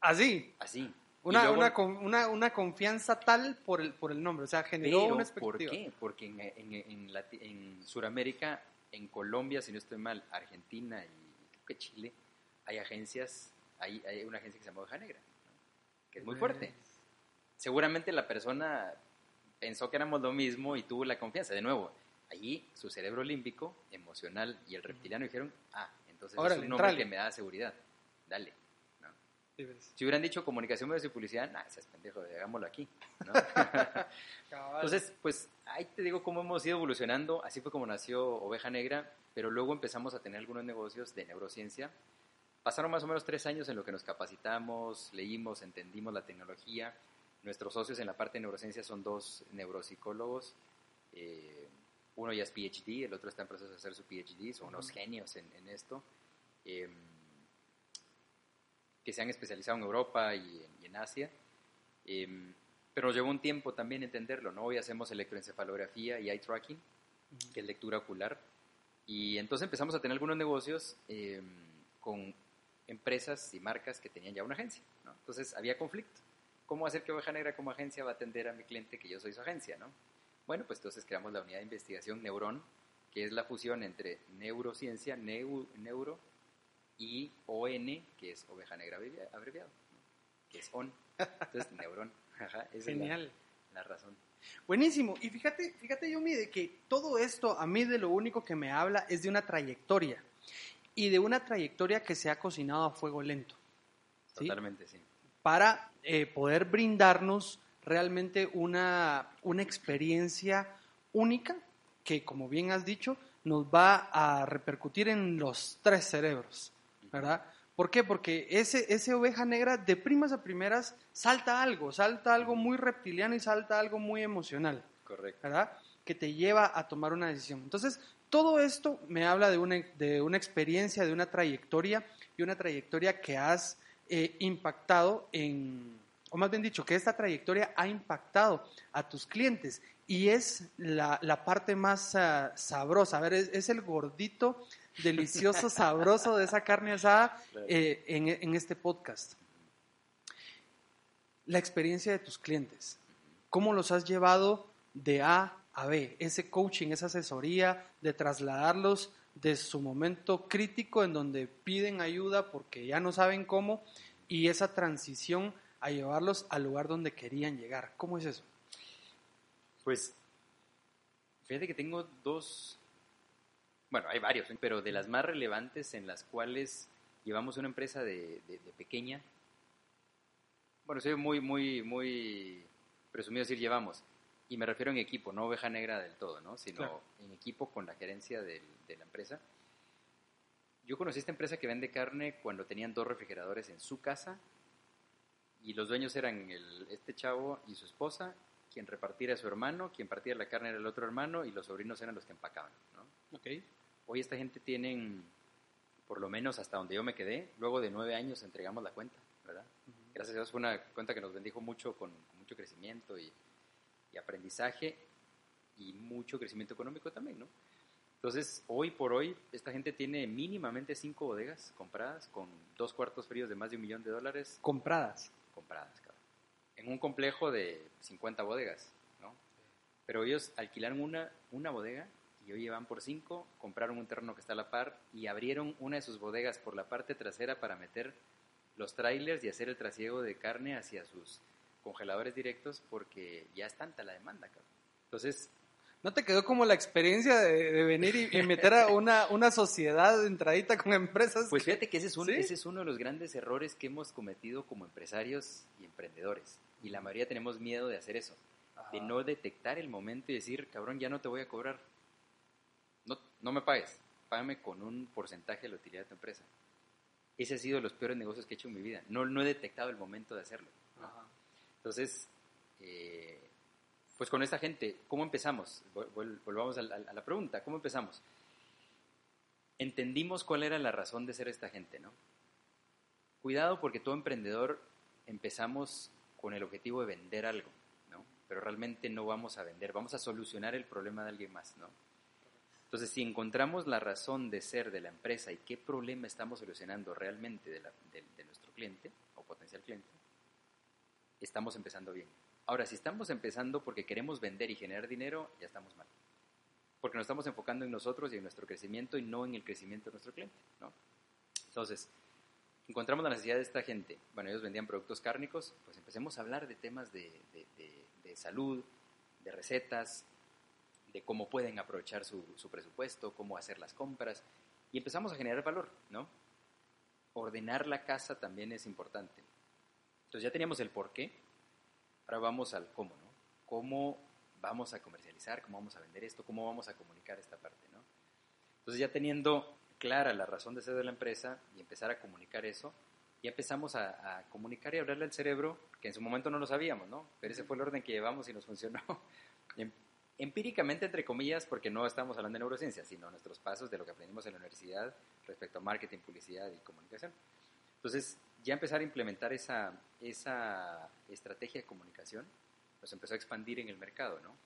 Así. Así. Una, luego- una, una, una confianza tal por el, por el nombre. O sea, generó Pero, una ¿por expectativa. qué? Porque en, en, en, en Sudamérica, en Colombia, si no estoy mal, Argentina y que Chile, hay agencias, hay, hay una agencia que se llama Oveja Negra, ¿no? que es muy fuerte. Seguramente la persona pensó que éramos lo mismo y tuvo la confianza. De nuevo, allí su cerebro límbico, emocional y el reptiliano dijeron, ah, entonces Órale, es un nombre entrale. que me da seguridad. Dale. ¿no? Sí, ves. Si hubieran dicho comunicación, medios y publicidad, nah, ese es pendejo, hagámoslo aquí. ¿no? Entonces, pues ahí te digo cómo hemos ido evolucionando. Así fue como nació Oveja Negra, pero luego empezamos a tener algunos negocios de neurociencia. Pasaron más o menos tres años en lo que nos capacitamos, leímos, entendimos la tecnología. Nuestros socios en la parte de neurociencia son dos neuropsicólogos. Eh, uno ya es PhD, el otro está en proceso de hacer su PhD. Son unos genios en, en esto. Eh, que se han especializado en Europa y en, y en Asia. Eh, pero nos llevó un tiempo también entenderlo, ¿no? Hoy hacemos electroencefalografía y eye tracking, que es lectura ocular. Y entonces empezamos a tener algunos negocios eh, con empresas y marcas que tenían ya una agencia, ¿no? Entonces había conflicto. ¿Cómo hacer que Oveja Negra como agencia va a atender a mi cliente que yo soy su agencia, ¿no? Bueno, pues entonces creamos la unidad de investigación Neurón, que es la fusión entre neurociencia, neu- neuro, y ON, que es Oveja Negra abrevia- abreviado, ¿no? que es ON. Entonces, Neurón. Ajá, esa es la- Genial. la razón. Buenísimo. Y fíjate, fíjate, Yomi, de que todo esto a mí de lo único que me habla es de una trayectoria. Y de una trayectoria que se ha cocinado a fuego lento. ¿sí? Totalmente, sí. Para eh, poder brindarnos realmente una, una experiencia única que, como bien has dicho, nos va a repercutir en los tres cerebros, ¿verdad? ¿Por qué? Porque ese, ese oveja negra de primas a primeras salta algo, salta algo muy reptiliano y salta algo muy emocional, Correcto. ¿verdad? Que te lleva a tomar una decisión. Entonces, todo esto me habla de una, de una experiencia, de una trayectoria y una trayectoria que has eh, impactado en, o más bien dicho, que esta trayectoria ha impactado a tus clientes y es la, la parte más ah, sabrosa. A ver, es, es el gordito delicioso, sabroso de esa carne asada eh, en, en este podcast. La experiencia de tus clientes. ¿Cómo los has llevado de A a B? Ese coaching, esa asesoría, de trasladarlos de su momento crítico en donde piden ayuda porque ya no saben cómo y esa transición a llevarlos al lugar donde querían llegar. ¿Cómo es eso? Pues, fíjate que tengo dos, bueno, hay varios, pero de las más relevantes en las cuales llevamos una empresa de, de- de pequeña, bueno, soy muy, muy, muy presumido decir llevamos, y me refiero en equipo, no oveja negra del todo, ¿no? Sino Claro. en equipo con la gerencia del- de la empresa. Yo conocí esta empresa que vende carne cuando tenían dos refrigeradores en su casa y los dueños eran el, este chavo y su esposa, quien repartía a su hermano, quien partía la carne era el otro hermano y los sobrinos eran los que empacaban. ¿no? Ok. Hoy esta gente tienen, por lo menos hasta donde yo me quedé, luego de nueve años entregamos la cuenta, ¿verdad? Gracias a Dios fue una cuenta que nos bendijo mucho con, con mucho crecimiento y, y aprendizaje y mucho crecimiento económico también, ¿no? Entonces, hoy por hoy, esta gente tiene mínimamente cinco bodegas compradas con dos cuartos fríos de más de un millón de dólares Compradas. compradas, cabrón. En un complejo de 50 bodegas, ¿no? Pero ellos alquilaron una, una bodega y hoy van por cinco, compraron un terreno que está a la par y abrieron una de sus bodegas por la parte trasera para meter los trailers y hacer el trasiego de carne hacia sus congeladores directos porque ya es tanta la demanda, cabrón. Entonces, ¿No te quedó como la experiencia de, de venir y, y meter a una, una sociedad entradita con empresas? Pues fíjate que ese es, un- ¿Sí? ese es uno de los grandes errores que hemos cometido como empresarios y emprendedores. Y la mayoría tenemos miedo de hacer eso, de no detectar el momento y decir, cabrón, ya no te voy a cobrar. No, me pagues, págame con un porcentaje de la utilidad de tu empresa. Ese ha sido de los peores negocios que he hecho en mi vida. No, no he detectado el momento de hacerlo. ¿no? Ajá. Entonces, eh, pues con esta gente, ¿cómo empezamos? Vol- vol- Volvamos a la, a la pregunta, ¿cómo empezamos? Entendimos cuál era la razón de ser esta gente, ¿no? Cuidado porque todo emprendedor empezamos con el objetivo de vender algo, ¿no? Pero realmente no vamos a vender, vamos a solucionar el problema de alguien más, ¿no? Entonces, si encontramos la razón de ser de la empresa y qué problema estamos solucionando realmente de, nuestro cliente o potencial cliente, estamos empezando bien. Ahora, si estamos empezando porque queremos vender y generar dinero, ya estamos mal. Porque nos estamos enfocando en nosotros y en nuestro crecimiento y no en el crecimiento de nuestro cliente, ¿no? Entonces, encontramos la necesidad de esta gente. Bueno, ellos vendían productos cárnicos, pues empecemos a hablar de temas de salud, de recetas, de cómo pueden aprovechar su, su presupuesto, cómo hacer las compras, y empezamos a generar valor, ¿no? Ordenar la casa también es importante. Entonces ya teníamos el por qué, ahora vamos al cómo, ¿no? ¿Cómo vamos a comercializar? ¿Cómo vamos a vender esto? ¿Cómo vamos a comunicar esta parte, ¿no? Entonces ya teniendo clara la razón de ser de la empresa y empezar a comunicar eso, ya empezamos a, a comunicar y hablarle al cerebro, que en su momento no lo sabíamos, ¿no? Pero ese fue el orden que llevamos y nos funcionó. Em- Empíricamente, entre comillas, porque no estamos hablando de neurociencia, sino nuestros pasos de lo que aprendimos en la universidad respecto a marketing, publicidad y comunicación. Entonces, ya empezar a implementar esa, esa estrategia de comunicación nos empezó a expandir en el mercado, ¿no?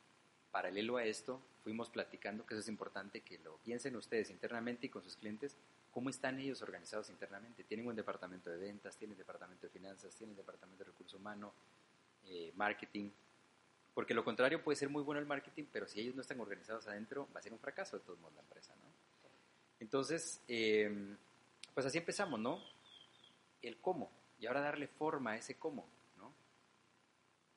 Paralelo a esto, fuimos platicando, que eso es importante que lo piensen ustedes internamente y con sus clientes, cómo están ellos organizados internamente. Tienen un departamento de ventas, tienen departamento de finanzas, tienen departamento de recursos humanos, eh, marketing, porque lo contrario puede ser muy bueno el marketing, pero si ellos no están organizados adentro, va a ser un fracaso de todos modos la empresa, ¿no? Entonces, eh, pues así empezamos, ¿no? El cómo, y ahora darle forma a ese cómo, ¿no?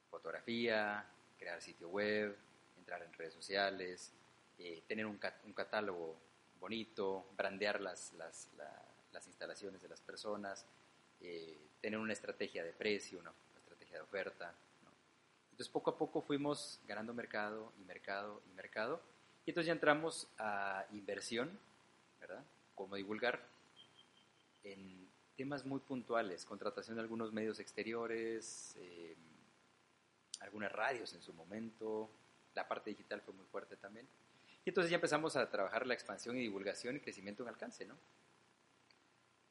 Fotografía, crear sitio web, entrar en redes sociales, eh, tener un, cat- un catálogo bonito, brandear las, las, la- las instalaciones de las personas, eh, tener una estrategia de precio, una, estrategia de oferta. Entonces poco a poco fuimos ganando mercado y mercado y mercado. Y entonces ya entramos a inversión, ¿verdad? Cómo divulgar en temas muy puntuales, contratación de algunos medios exteriores, eh, algunas radios en su momento, la parte digital fue muy fuerte también. Y entonces ya empezamos a trabajar la expansión y divulgación y crecimiento en alcance, ¿no?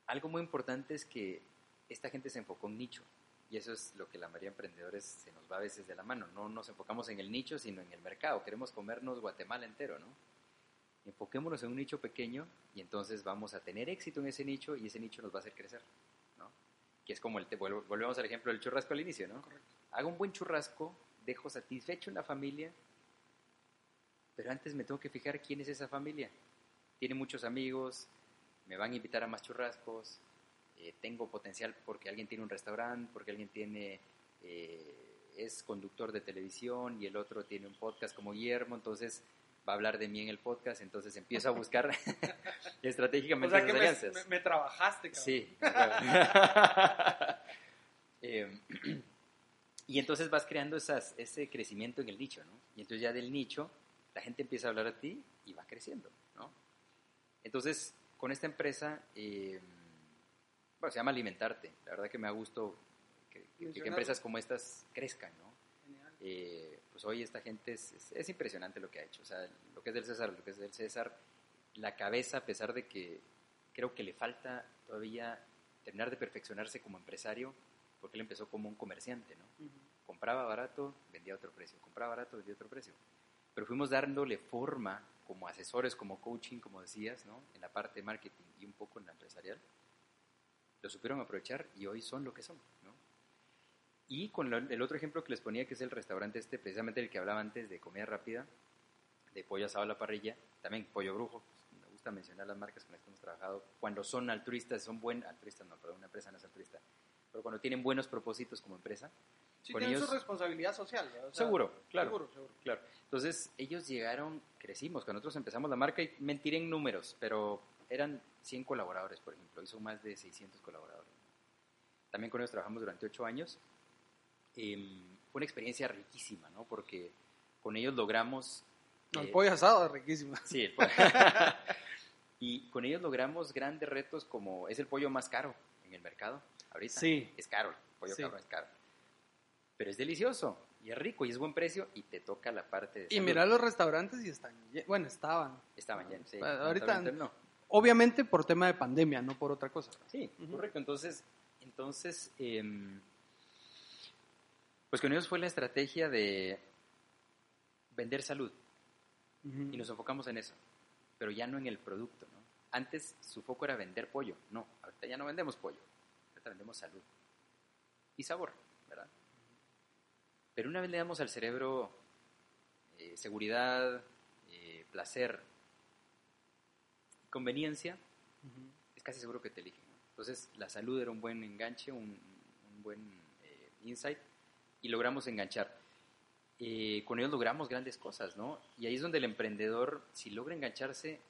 Algo muy importante es que esta gente se enfocó en nicho. Y eso es lo que la mayoría de emprendedores se nos va a veces de la mano. No nos enfocamos en el nicho, sino en el mercado. Queremos comernos Guatemala entero, ¿no? Enfoquémonos en un nicho pequeño y entonces vamos a tener éxito en ese nicho y ese nicho nos va a hacer crecer, ¿no? Que es como el, te- volvemos al ejemplo del churrasco al inicio, ¿no? Correcto. Hago un buen churrasco, dejo satisfecho una familia, pero antes me tengo que fijar quién es esa familia. Tiene muchos amigos, me van a invitar a más churrascos, eh, tengo potencial porque alguien tiene un restaurante, porque alguien tiene eh, es conductor de televisión y el otro tiene un podcast como Guillermo, entonces va a hablar de mí en el podcast, entonces empiezo a buscar O estratégicamente sea que esas me, alianzas. me- me trabajaste, cabrón. Sí. Eh, y entonces vas creando esas, ese crecimiento en el nicho, ¿no? Y entonces ya del nicho la gente empieza a hablar a ti y va creciendo, ¿no? Entonces, con esta empresa, eh, bueno, se llama Alimentarte. La verdad que me ha gustado que, que- que empresas como estas crezcan, ¿no? Eh, pues hoy esta gente es, es- es impresionante lo que ha hecho. O sea, lo que es del César, lo que es del César, la cabeza, a pesar de que creo que le falta todavía terminar de perfeccionarse como empresario, porque él empezó como un comerciante, ¿no? Compraba barato, vendía a otro precio, compraba barato, vendía a otro precio. Pero fuimos dándole forma como asesores, como coaching, como decías, ¿no? En la parte de marketing y un poco en la empresarial. Lo supieron aprovechar y hoy son lo que son, ¿no? Y con lo- el otro ejemplo que les ponía, que es el restaurante este, precisamente el que hablaba antes de comida rápida, de pollo asado a la parrilla, también pollo brujo, pues, me gusta mencionar las marcas con las que hemos trabajado, cuando son altruistas, son buen altruistas, no, perdón, una empresa no es altruista, pero cuando tienen buenos propósitos como empresa, Sí, Con tienen ellos- su responsabilidad social. ¿verdad? O sea, seguro, claro, Seguro, seguro. claro. Entonces ellos llegaron, crecimos, cuando nosotros empezamos la marca, y mentiré en números, pero eran 100 colaboradores, por ejemplo, hizo más de 600 colaboradores. También con ellos trabajamos durante 8 años. Em, fue una experiencia riquísima, ¿no? Porque con ellos logramos... No, el eh, pollo asado es riquísimo. Sí, el pollo. y con ellos logramos grandes retos como es el pollo más caro en el mercado ahorita. Sí. Es caro, el pollo Sí. caro es caro. Pero es delicioso y es rico y es buen precio y te toca la parte de Y salud. mira los restaurantes y están, bueno, estaban. Estaban llenos, sí. Ah, ahorita- no. Obviamente por tema de pandemia, no por otra cosa. Sí, Ujú. correcto. Entonces, entonces em, pues con ellos fue la estrategia de vender salud. Y nos enfocamos en eso, pero ya no en el producto, ¿no? Antes su foco era vender pollo, no, ahorita ya no vendemos pollo, ahorita vendemos salud y sabor, ¿verdad? Pero una vez le damos al cerebro eh, seguridad, eh, placer, conveniencia, es casi seguro que te eligen. ¿no? Entonces, la salud era un buen enganche, un, un buen eh, insight, y logramos enganchar. Eh, con ellos logramos grandes cosas, ¿no? Y ahí es donde el emprendedor, si logra engancharse,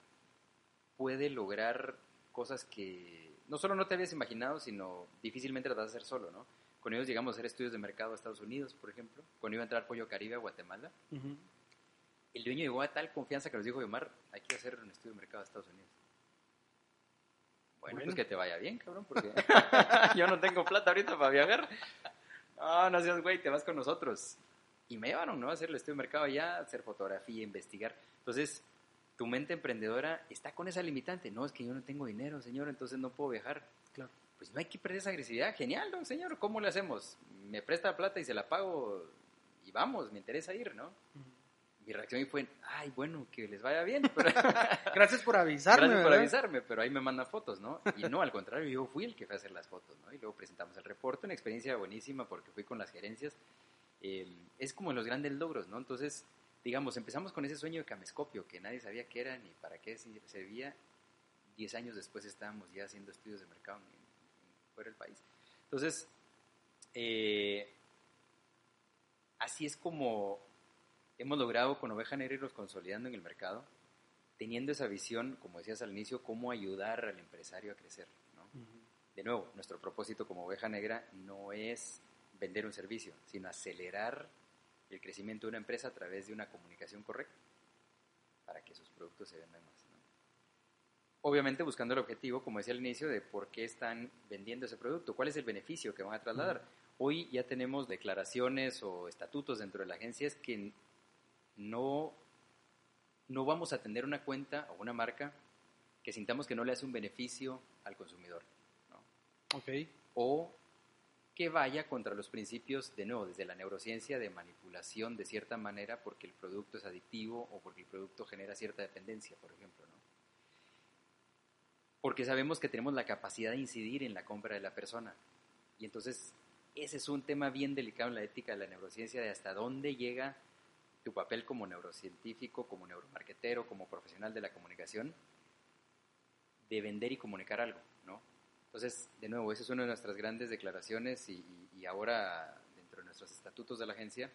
puede lograr cosas que no solo no te habías imaginado, sino difícilmente las vas a hacer solo, ¿no? Con ellos llegamos a hacer estudios de mercado a Estados Unidos, por ejemplo. Cuando iba a entrar Pollo Caribe a Guatemala. El dueño llegó a tal confianza que nos dijo, Omar, hay que hacer un estudio de mercado a Estados Unidos. Bueno, Bueno. pues que te vaya bien, cabrón, porque yo no tengo plata ahorita para viajar. No, no seas güey, te vas con nosotros. Y me llevaron, ¿no? A hacer el estudio de mercado allá, hacer fotografía, investigar. Entonces, tu mente emprendedora está con esa limitante. No, es que yo no tengo dinero, señor, entonces no puedo viajar. Claro. Pues no hay que perder esa agresividad. Genial, ¿no, señor? ¿Cómo le hacemos? Me presta plata y se la pago y vamos, me interesa ir, ¿no? Mi reacción fue, ay, bueno, que les vaya bien. Pero, Gracias por avisarme. Gracias por ¿verdad? avisarme, pero ahí me mandan fotos, ¿no? Y no, al contrario, yo fui el que fue a hacer las fotos, ¿no? Y luego presentamos el reporte, una experiencia buenísima porque fui con las gerencias. Eh, es como los grandes logros, ¿no? Entonces, digamos, empezamos con ese sueño de camescopio que nadie sabía qué era ni para qué se- servía. Diez años después estábamos ya haciendo estudios de mercado en- en- fuera del país. Entonces, eh, así es como hemos logrado con Oveja Negra irlos consolidando en el mercado, teniendo esa visión, como decías al inicio, cómo ayudar al empresario a crecer. De nuevo, nuestro propósito como Oveja Negra no es vender un servicio, sino acelerar el crecimiento de una empresa a través de una comunicación correcta para que sus productos se vendan más. ¿no? Obviamente buscando el objetivo, como decía al inicio, de por qué están vendiendo ese producto, cuál es el beneficio que van a trasladar. Hoy ya tenemos declaraciones o estatutos dentro de la agencia es que no, no vamos a tener una cuenta o una marca que sintamos que no le hace un beneficio al consumidor. ¿no? Ok. o que vaya contra los principios, de nuevo, desde la neurociencia de manipulación de cierta manera porque el producto es adictivo o porque el producto genera cierta dependencia, por ejemplo. ¿no? Porque sabemos que tenemos la capacidad de incidir en la compra de la persona. Y entonces, ese es un tema bien delicado en la ética de la neurociencia, de hasta dónde llega tu papel como neurocientífico, como neuromarketero, como profesional de la comunicación, de vender y comunicar algo, ¿no? Entonces, de nuevo, esa es una de nuestras grandes declaraciones y, y- y ahora dentro de nuestros estatutos de la agencia,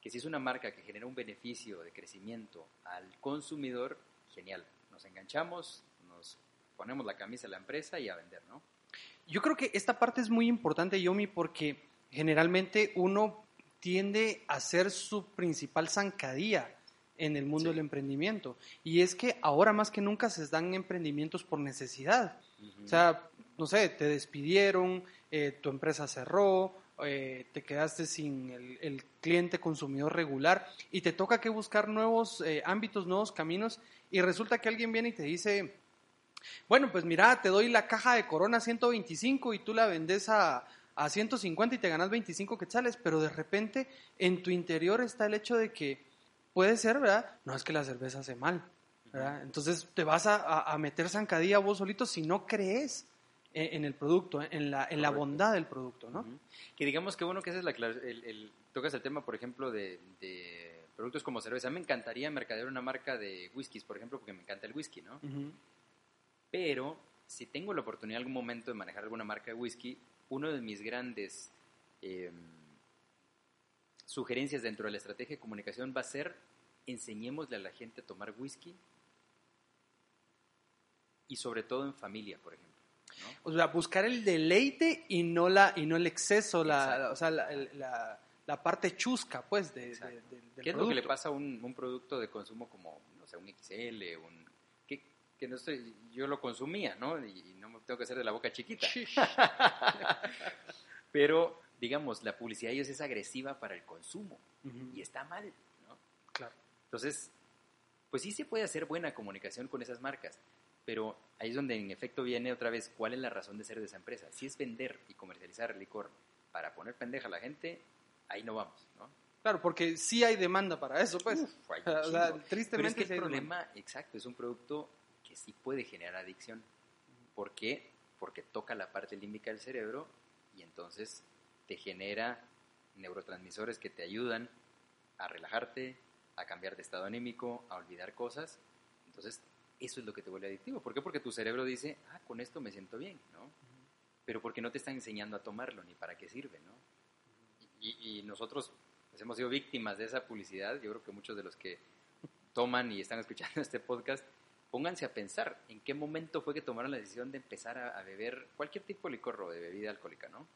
que si es una marca que genera un beneficio de crecimiento al consumidor, genial. Nos enganchamos, nos ponemos la camisa de la empresa y a vender, ¿no? Yo creo que esta parte es muy importante, Yomi, porque generalmente uno tiende a ser su principal zancadilla en el mundo Sí. del emprendimiento. Y es que ahora más que nunca se dan emprendimientos por necesidad. O sea, no sé, te despidieron, eh, tu empresa cerró, eh, te quedaste sin el, el cliente consumidor regular y te toca que buscar nuevos eh, ámbitos, nuevos caminos y resulta que alguien viene y te dice, bueno, pues mira, te doy la caja de Corona 125 y tú la vendes a, a 150 y te ganas 25 quetzales, pero de repente en tu interior está el hecho de que puede ser, ¿verdad? No es que la cerveza hace mal, ¿verdad? Entonces te vas a, a- meter zancadilla vos solito si no crees en, en el producto, en la, en la bondad del producto, ¿no? Que digamos que bueno que esa es la el, el- tocas el tema, por ejemplo, de, de productos como cerveza. Me encantaría mercadear una marca de whiskies, por ejemplo, porque me encanta el whisky, ¿no? Pero si tengo la oportunidad en algún momento de manejar alguna marca de whisky, uno de mis grandes eh, sugerencias dentro de la estrategia de comunicación va a ser enseñémosle a la gente a tomar whisky y sobre todo en familia, por ejemplo. ¿no? O sea, buscar el deleite y no la y no el exceso, la, o sea, la, la- la parte chusca, pues, de, de- Exacto. de- del ¿Qué es lo que le pasa a un, un producto de consumo como, no sé, un XL, un... Que, no estoy, yo lo consumía, ¿no? Y no me tengo que hacer de la boca chiquita. Pero, digamos, la publicidad de ellos es agresiva para el consumo y está mal, ¿no? Claro. Entonces, pues sí se puede hacer buena comunicación con esas marcas, pero ahí es donde en efecto viene otra vez cuál es la razón de ser de esa empresa. Si es vender y comercializar licor para poner pendeja a la gente, ahí no vamos, ¿no? Claro, porque sí hay demanda para eso, pues. Uf, o sea. Pero es tristemente que el demanda. problema, exacto, es un producto que sí puede generar adicción. ¿Por qué? Porque toca la parte límbica del cerebro y entonces te genera neurotransmisores que te ayudan a relajarte, a cambiar de estado anímico, a olvidar cosas. Entonces, eso es lo que te vuelve adictivo. ¿Por qué? Porque tu cerebro dice, ah, con esto me siento bien, ¿no? Pero porque no te están enseñando a tomarlo ni para qué sirve, ¿no? Y, y nosotros pues, hemos sido víctimas de esa publicidad. Yo creo que muchos de los que toman y están escuchando este podcast, pónganse a pensar en qué momento fue que tomaron la decisión de empezar a, a beber cualquier tipo de licor o de bebida alcohólica, ¿no?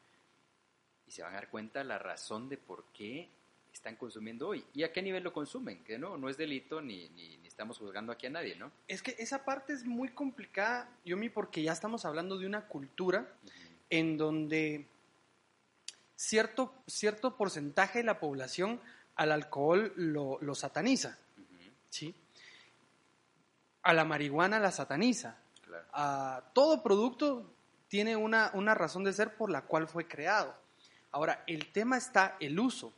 Y se van a dar cuenta la razón de por qué están consumiendo hoy y a qué nivel lo consumen, que no, no es delito ni, ni, ni estamos juzgando aquí a nadie, ¿no? Es que esa parte es muy complicada, Yomi, porque ya estamos hablando de una cultura en donde cierto, cierto porcentaje de la población al alcohol lo, lo sataniza, ¿sí? A la marihuana la sataniza. claro. a todo producto tiene una, una razón de ser por la cual fue creado. Ahora, el tema está el uso,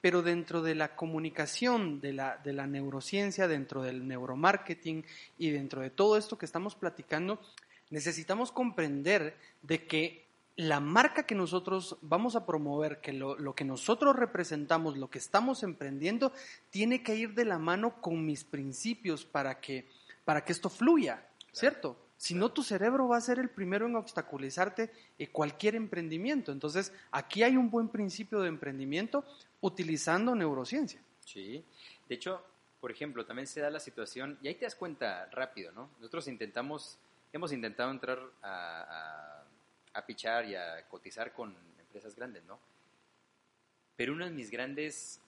pero dentro de la comunicación, de la, de la neurociencia, dentro del neuromarketing y dentro de todo esto que estamos platicando, necesitamos comprender de que la marca que nosotros vamos a promover, que lo, lo que nosotros representamos, lo que estamos emprendiendo, tiene que ir de la mano con mis principios para que, para que esto fluya, ¿cierto? Si no, tu cerebro va a ser el primero en obstaculizarte eh, cualquier emprendimiento. Entonces, aquí hay un buen principio de emprendimiento utilizando neurociencia. Sí. De hecho, por ejemplo, también se da la situación, y ahí te das cuenta rápido, ¿no? Nosotros intentamos, hemos intentado entrar a, a, a pichar y a cotizar con empresas grandes, ¿no? Pero una de mis grandes,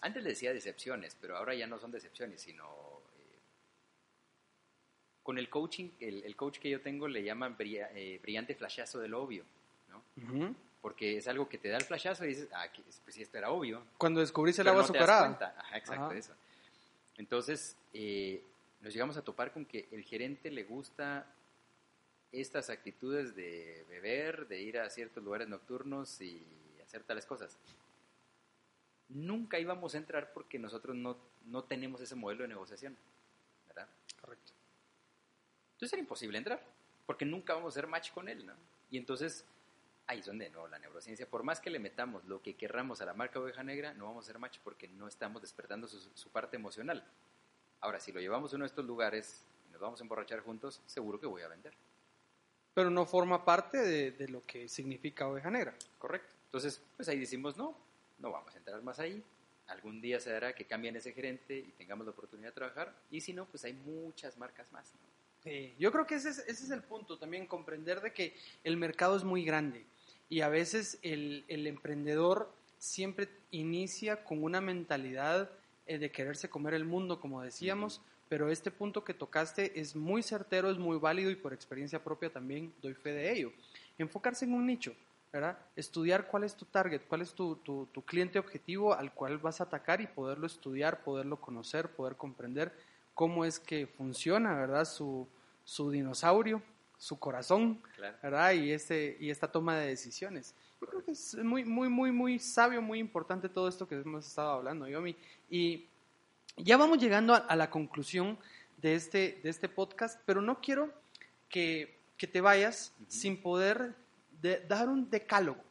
antes le decía decepciones, pero ahora ya no son decepciones, sino con el coaching, el, el coach que yo tengo le llaman brilla- eh, brillante flashazo del obvio, ¿no? Porque es algo que te da el flashazo y dices, ah, pues sí, esto era obvio, Cuando descubrís el agua no te das azucarada. Ajá, exacto, Ajá. eso. Entonces, eh, nos llegamos a topar con que el gerente le gusta estas actitudes de beber, de ir a ciertos lugares nocturnos y hacer tales cosas. Nunca íbamos a entrar porque nosotros no, no tenemos ese modelo de negociación. Entonces era imposible entrar, porque nunca vamos a hacer match con él, ¿no? Y entonces, ahí es donde no, la neurociencia, por más que le metamos lo que querramos a la marca oveja negra, no vamos a hacer match porque no estamos despertando su, su parte emocional. Ahora, si lo llevamos a uno de estos lugares y nos vamos a emborrachar juntos, seguro que voy a vender. Pero no forma parte de, de lo que significa oveja negra. Correcto. Entonces, pues ahí decimos, no, no vamos a entrar más ahí. Algún día se dará que cambien ese gerente y tengamos la oportunidad de trabajar. Y si no, pues hay muchas marcas más. ¿no? Sí, yo creo que ese es, ese es el punto también, comprender de que el mercado es muy grande y a veces el, el emprendedor siempre inicia con una mentalidad eh, de quererse comer el mundo, como decíamos, pero este punto que tocaste es muy certero, es muy válido y por experiencia propia también doy fe de ello. Enfocarse en un nicho, ¿verdad? Estudiar cuál es tu target, cuál es tu, tu, tu cliente objetivo al cual vas a atacar y poderlo estudiar, poderlo conocer, poder comprender cómo es que funciona, ¿verdad? Su, su dinosaurio, su corazón, Claro. ¿verdad? Y, este, y esta toma de decisiones. Yo creo que es muy, muy, muy, muy sabio, muy importante todo esto que hemos estado hablando, Yomi. Y ya vamos llegando a, a la conclusión de este, de este podcast, pero no quiero que, que te vayas sin poder de- dar un decálogo.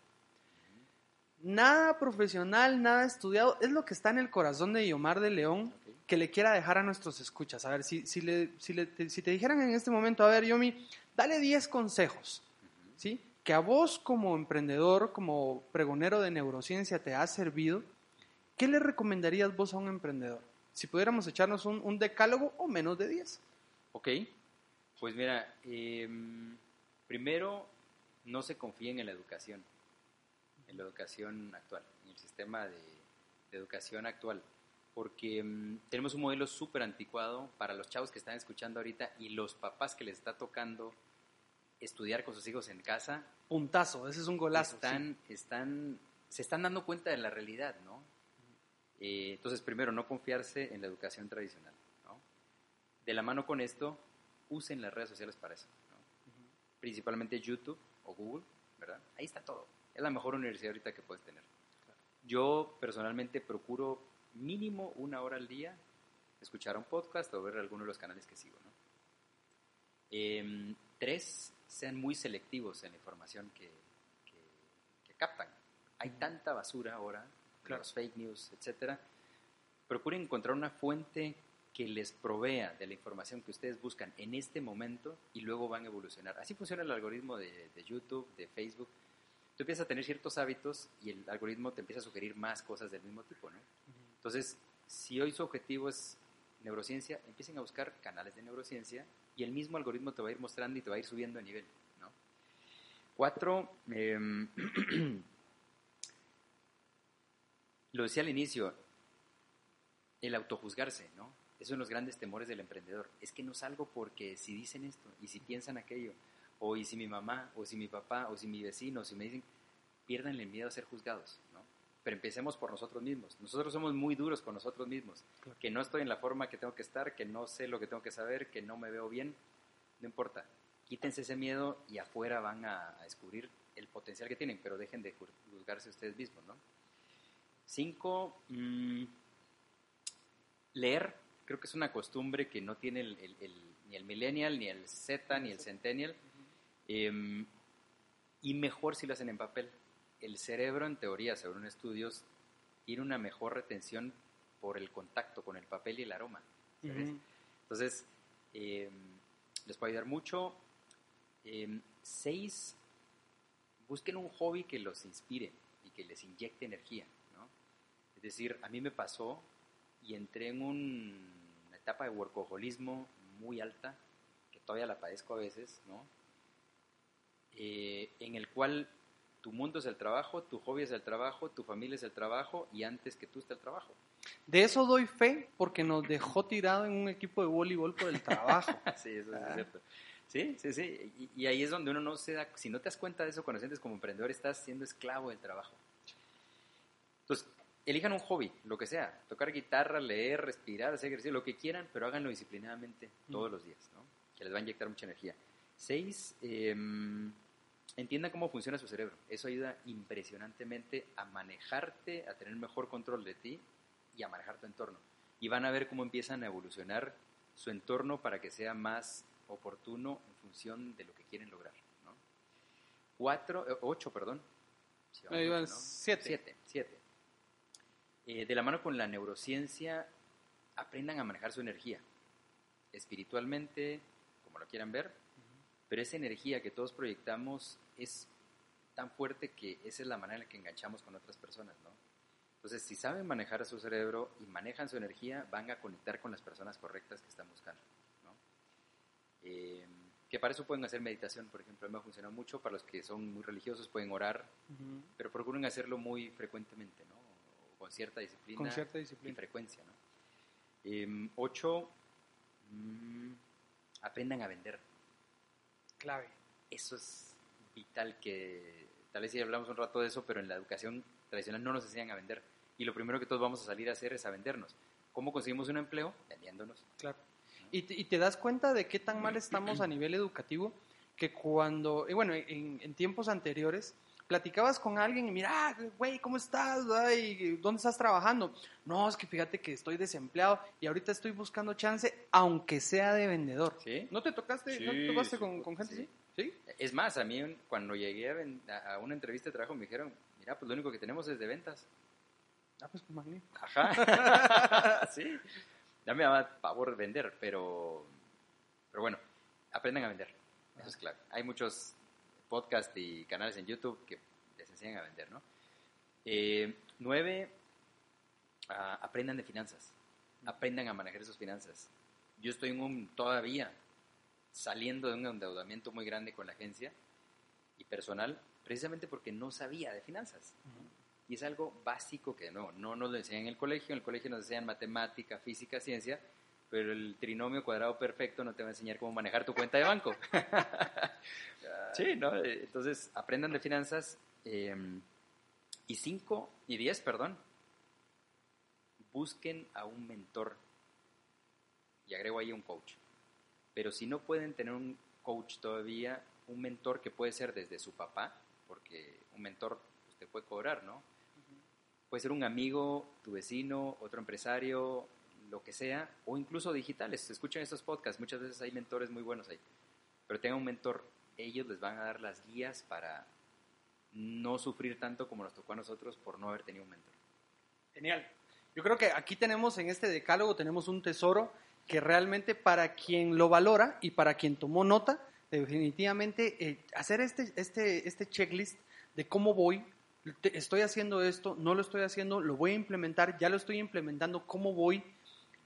Nada profesional, nada estudiado, es lo que está en el corazón de Yomar de León. Que le quiera dejar a nuestros escuchas. A ver, si, si, le- si, le- te, si te dijeran en este momento, a ver, Yomi, dale 10 consejos. ¿sí? Que a vos como emprendedor, como pregonero de neurociencia te ha servido, ¿qué le recomendarías vos a un emprendedor? Si pudiéramos echarnos un, un decálogo o menos de 10. Ok, pues mira, em, primero no se confíen en la educación, en la educación actual, en el sistema de, de educación actual, porque em, tenemos un modelo súper anticuado para los chavos que están escuchando ahorita y los papás que les está tocando estudiar con sus hijos en casa, Puntazo, ese es un golazo. están, están, se están dando cuenta de la realidad, ¿no? Eh, entonces, primero, no confiarse en la educación tradicional, ¿no? De la mano con esto, usen las redes sociales para eso, ¿no? Principalmente YouTube o Google, ¿verdad? Ahí está todo. Es la mejor universidad ahorita que puedes tener. Yo personalmente procuro mínimo una hora al día escuchar un podcast o ver alguno de los canales que sigo, ¿no? Em, tres, sean muy selectivos en la información que, que- que captan. Hay tanta basura ahora, Claro. los fake news, etcétera. Procuren encontrar una fuente que les provea de la información que ustedes buscan en este momento y luego van a evolucionar. Así funciona el algoritmo de, de YouTube, de Facebook. Tú empiezas a tener ciertos hábitos y el algoritmo te empieza a sugerir más cosas del mismo tipo, ¿no? Entonces, si hoy su objetivo es neurociencia, empiecen a buscar canales de neurociencia y el mismo algoritmo te va a ir mostrando y te va a ir subiendo de nivel. ¿no? Cuatro, em, lo decía al inicio, el autojuzgarse, ¿no? Es uno de los grandes temores del emprendedor. Es que no salgo porque si dicen esto y si piensan aquello, o y si mi mamá, o si mi papá, o si mi vecino, o si me dicen, pierdan el miedo a ser juzgados, ¿no? Pero empecemos por nosotros mismos. Nosotros somos muy duros con nosotros mismos. Claro. Que no estoy en la forma que tengo que estar, que no sé lo que tengo que saber, que no me veo bien. No importa. Quítense ese miedo y afuera van a, a descubrir el potencial que tienen, pero dejen de ju- juzgarse ustedes mismos, ¿no? Cinco, mm, leer. Creo que es una costumbre que no tiene el- el- el- ni el millennial, ni el Z, ni el centennial. Em, y mejor si lo hacen en papel. El cerebro, en teoría, según estudios, tiene una mejor retención por el contacto con el papel y el aroma. ¿sabes? Ujú. Entonces, em, les puede ayudar mucho. Em, seis, busquen un hobby que los inspire y que les inyecte energía. ¿no? Es decir, a mí me pasó y entré en un- una etapa de workaholismo muy alta, que todavía la padezco a veces, ¿no? Eh, en el cual tu mundo es el trabajo, tu hobby es el trabajo, tu familia es el trabajo y antes que tú está el trabajo. De eso doy fe porque nos dejó tirado en un equipo de voleibol por el trabajo. sí, eso Ah. es cierto. Sí, sí, sí. Y, y ahí es donde uno no se da, si no te das cuenta de eso cuando sientes como emprendedor, estás siendo esclavo del trabajo. Entonces, elijan un hobby, lo que sea, tocar guitarra, leer, respirar, hacer ejercicio, lo que quieran, pero háganlo disciplinadamente todos los días, ¿no? Que les va a inyectar mucha energía. Seis, em, entiendan cómo funciona su cerebro. Eso ayuda impresionantemente a manejarte, a tener mejor control de ti y a manejar tu entorno. Y van a ver cómo empiezan a evolucionar su entorno para que sea más oportuno en función de lo que quieren lograr. ¿no? Cuatro, eh, ocho, perdón. ¿no? siete. Siete, siete. Eh, de la mano con la neurociencia, aprendan a manejar su energía, espiritualmente, como lo quieran ver, pero esa energía que todos proyectamos es tan fuerte que esa es la manera en la que enganchamos con otras personas, ¿no? Entonces, si saben manejar a su cerebro y manejan su energía, van a conectar con las personas correctas que están buscando, ¿no? Eh, que para eso pueden hacer meditación, por ejemplo, a mí me ha funcionado mucho, para los que son muy religiosos pueden orar, pero procuren hacerlo muy frecuentemente, ¿no? O con cierta disciplina Con cierta y disciplina. frecuencia, ¿no? Em, ocho, mm, aprendan a vender. Clave. Eso es vital que, tal vez si hablamos un rato de eso, pero en la educación tradicional no nos enseñan a vender. Y lo primero que todos vamos a salir a hacer es a vendernos. ¿Cómo conseguimos un empleo? Vendiéndonos. Claro. Y te, y te das cuenta de qué tan mal estamos a nivel educativo que cuando, y bueno, en, en tiempos anteriores, platicabas con alguien y mira, ah, güey, ¿cómo estás? Ay, ¿Dónde estás trabajando? No, es que fíjate que estoy desempleado y ahorita estoy buscando chance, aunque sea de vendedor. ¿Sí? ¿No te tocaste, ¿no te tocaste con, con gente sí. Es más, a mí cuando llegué a, una entrevista de trabajo me dijeron, mira, pues lo único que tenemos es de ventas. Ah, pues magnífico. Ajá. sí. Ya me daba pavor vender, pero, pero bueno, aprendan a vender. Eso es claro. Hay muchos podcasts y canales en YouTube que les enseñan a vender, ¿no? Eh, nueve, ah, aprendan de finanzas. Aprendan a manejar sus finanzas. Yo estoy en un, todavía saliendo de un endeudamiento muy grande con la agencia y personal, precisamente porque no sabía de finanzas. Y es algo básico que no, no nos lo enseñan en el colegio. En el colegio nos enseñan matemática, física, ciencia, pero el trinomio cuadrado perfecto no te va a enseñar cómo manejar tu cuenta de banco. sí, ¿no? Eh, Entonces, aprendan de finanzas. eh, y cinco, y diez, perdón, busquen a un mentor. Y agrego ahí un coach. Pero si no pueden tener un coach todavía, un mentor que puede ser desde su papá, porque un mentor usted puede cobrar, ¿no? Puede ser un amigo, tu vecino, otro empresario, lo que sea, o incluso digitales. Escuchen estos podcasts, muchas veces hay mentores muy buenos ahí. Pero tengan un mentor, ellos les van a dar las guías para no sufrir tanto como nos tocó a nosotros por no haber tenido un mentor. Genial. Yo creo que aquí tenemos en este decálogo tenemos un tesoro que realmente para quien lo valora y para quien tomó nota, definitivamente eh, hacer este, este, este checklist de cómo voy, estoy haciendo esto, no lo estoy haciendo, lo voy a implementar, ya lo estoy implementando, cómo voy,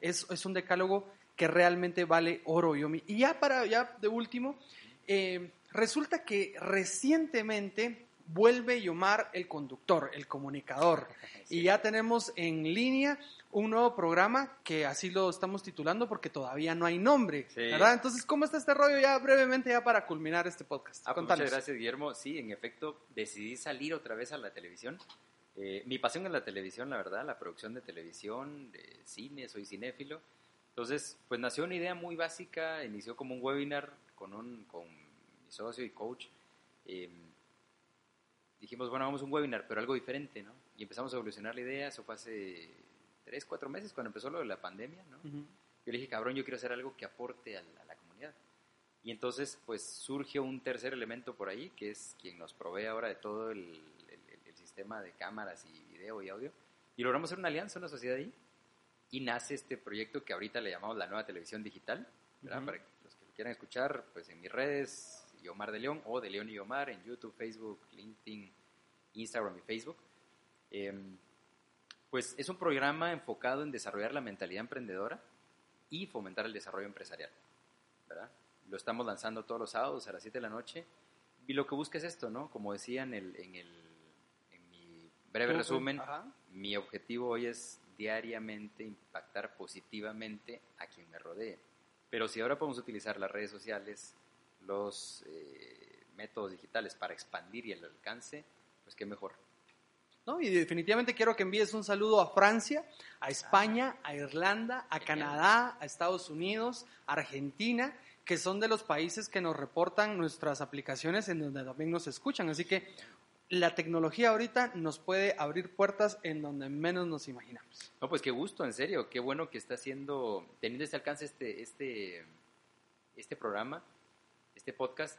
es, es un decálogo que realmente vale oro, Yomi. Y ya para, ya de último, eh, resulta que recientemente vuelve Yomar el conductor, el comunicador. Y ya tenemos en línea un nuevo programa que así lo estamos titulando porque todavía no hay nombre, Sí. ¿verdad? Entonces, ¿cómo está este rollo ya brevemente ya para culminar este podcast? Ah, pues muchas gracias, Guillermo. Sí, en efecto, decidí salir otra vez a la televisión. Eh, mi pasión es la televisión, la verdad, la producción de televisión, de cine, soy cinéfilo. Entonces, pues nació una idea muy básica, inició como un webinar con, un, con mi socio y coach. Eh, dijimos, bueno, vamos a un webinar, pero algo diferente, ¿no? Y empezamos a evolucionar la idea, eso fue hace tres, cuatro meses cuando empezó lo de la pandemia, ¿no? Ujú. Yo le dije, cabrón, yo quiero hacer algo que aporte a la, a la comunidad. Y entonces, pues surgió un tercer elemento por ahí, que es quien nos provee ahora de todo el, el- el sistema de cámaras y video y audio. Y logramos hacer una alianza, una sociedad ahí. Y nace este proyecto que ahorita le llamamos la nueva televisión digital. ¿verdad? Ujú. Para que los que lo quieran escuchar, pues en mis redes, Yomar de León o de León y Yomar, en YouTube, Facebook, LinkedIn, Instagram y Facebook. Em, pues es un programa enfocado en desarrollar la mentalidad emprendedora y fomentar el desarrollo empresarial. ¿verdad? Lo estamos lanzando todos los sábados a las 7 de la noche. Y lo que busca es esto, ¿no? Como decía en, el, en, el, en mi breve resumen, Ajá. mi objetivo hoy es diariamente impactar positivamente a quien me rodee. Pero si ahora podemos utilizar las redes sociales, los eh, métodos digitales para expandir y el alcance, pues qué mejor. ¿no? Y definitivamente quiero que envíes un saludo a Francia, a España, a Irlanda, a. Canadá, a Estados Unidos, a Argentina, que son de los países que nos reportan nuestras aplicaciones en donde también nos escuchan. Así que la tecnología ahorita nos puede abrir puertas en donde menos nos imaginamos. No, pues qué gusto, en serio, qué bueno que está haciendo, teniendo este alcance este, este, este programa, este podcast.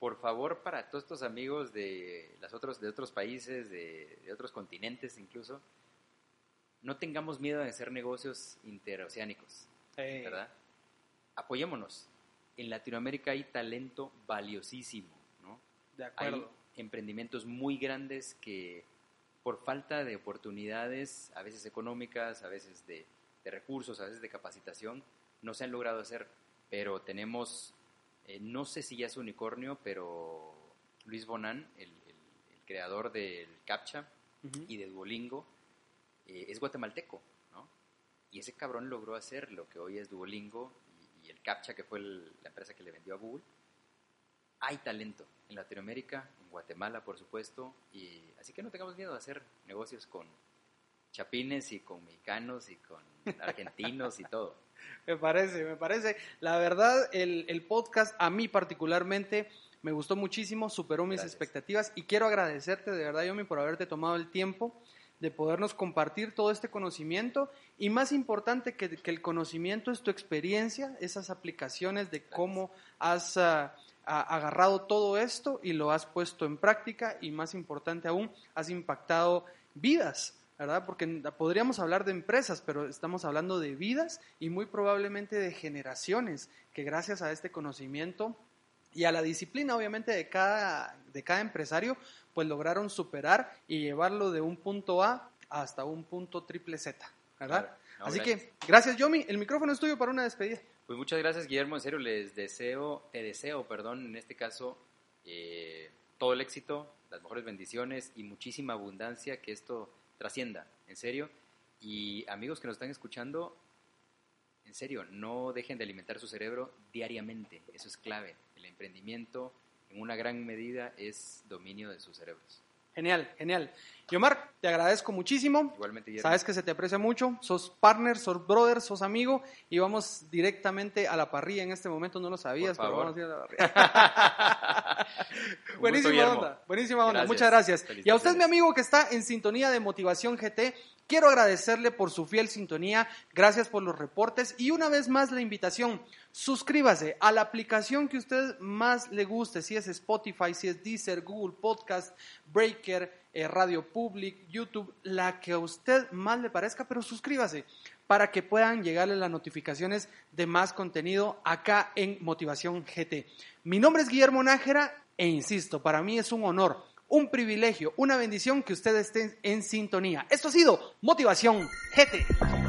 Por favor, para todos estos amigos de, las otros, de otros países, de, de otros continentes incluso, no tengamos miedo de hacer negocios interoceánicos, ¿verdad? Apoyémonos. En Latinoamérica hay talento valiosísimo, ¿no? De hay acuerdo. emprendimientos muy grandes que por falta de oportunidades, a veces económicas, a veces de, de recursos, a veces de capacitación, no se han logrado hacer. Pero tenemos, eh, no sé si ya es unicornio, pero Luis Bonan, el, el- el creador del CAPTCHA y de Duolingo, eh, es guatemalteco, ¿no? Y ese cabrón logró hacer lo que hoy es Duolingo y, y el CAPTCHA, que fue el- la empresa que le vendió a Google. Hay talento en Latinoamérica, en Guatemala, por supuesto, y así que no tengamos miedo de hacer negocios con chapines y con mexicanos y con argentinos y todo. Me parece, me parece. La verdad, el, el podcast a mí particularmente me gustó muchísimo, superó mis Gracias. expectativas y quiero agradecerte de verdad, Yomi, por haberte tomado el tiempo de podernos compartir todo este conocimiento y más importante que, que el conocimiento es tu experiencia, esas aplicaciones de cómo has ah, agarrado todo esto y lo has puesto en práctica y más importante aún, has impactado vidas. ¿Verdad? Porque podríamos hablar de empresas, pero estamos hablando de vidas y muy probablemente de generaciones que gracias a este conocimiento y a la disciplina, obviamente, de cada, de cada empresario, pues lograron superar y llevarlo de un punto A hasta un punto triple Z, ¿verdad? Claro. No, Así gracias. que, gracias, Yomi. El micrófono es tuyo para una despedida. Pues muchas gracias, Guillermo. En serio, les deseo, te deseo, perdón, en este caso, eh, todo el éxito, las mejores bendiciones y muchísima abundancia, que esto trascienda, en serio. Y amigos que nos están escuchando, en serio, no dejen de alimentar su cerebro diariamente. Eso es clave. El emprendimiento, en una gran medida, es dominio de sus cerebros. Genial, genial. Yomar, te agradezco muchísimo. Igualmente, Guillermo. Sabes que se te aprecia mucho, sos partner, sos brother, sos amigo y vamos directamente a la parrilla en este momento, no lo sabías, pero vamos a ir a la parrilla. Buenísima gusto, onda, buenísima onda, Gracias. muchas gracias. Y a usted, mi amigo que está en sintonía de Motivación GT, quiero agradecerle por su fiel sintonía, gracias por los reportes. Y una vez más la invitación, suscríbase a la aplicación que usted más le guste, si es Spotify, si es Deezer, Google Podcast, Breaker, eh, Radio Public, YouTube, la que a usted más le parezca, pero suscríbase para que puedan llegarle las notificaciones de más contenido acá en Motivación GT. Mi nombre es Guillermo Nájera e insisto, para mí es un honor, un privilegio, una bendición que usted esté en sintonía. Esto ha sido Motivación GT.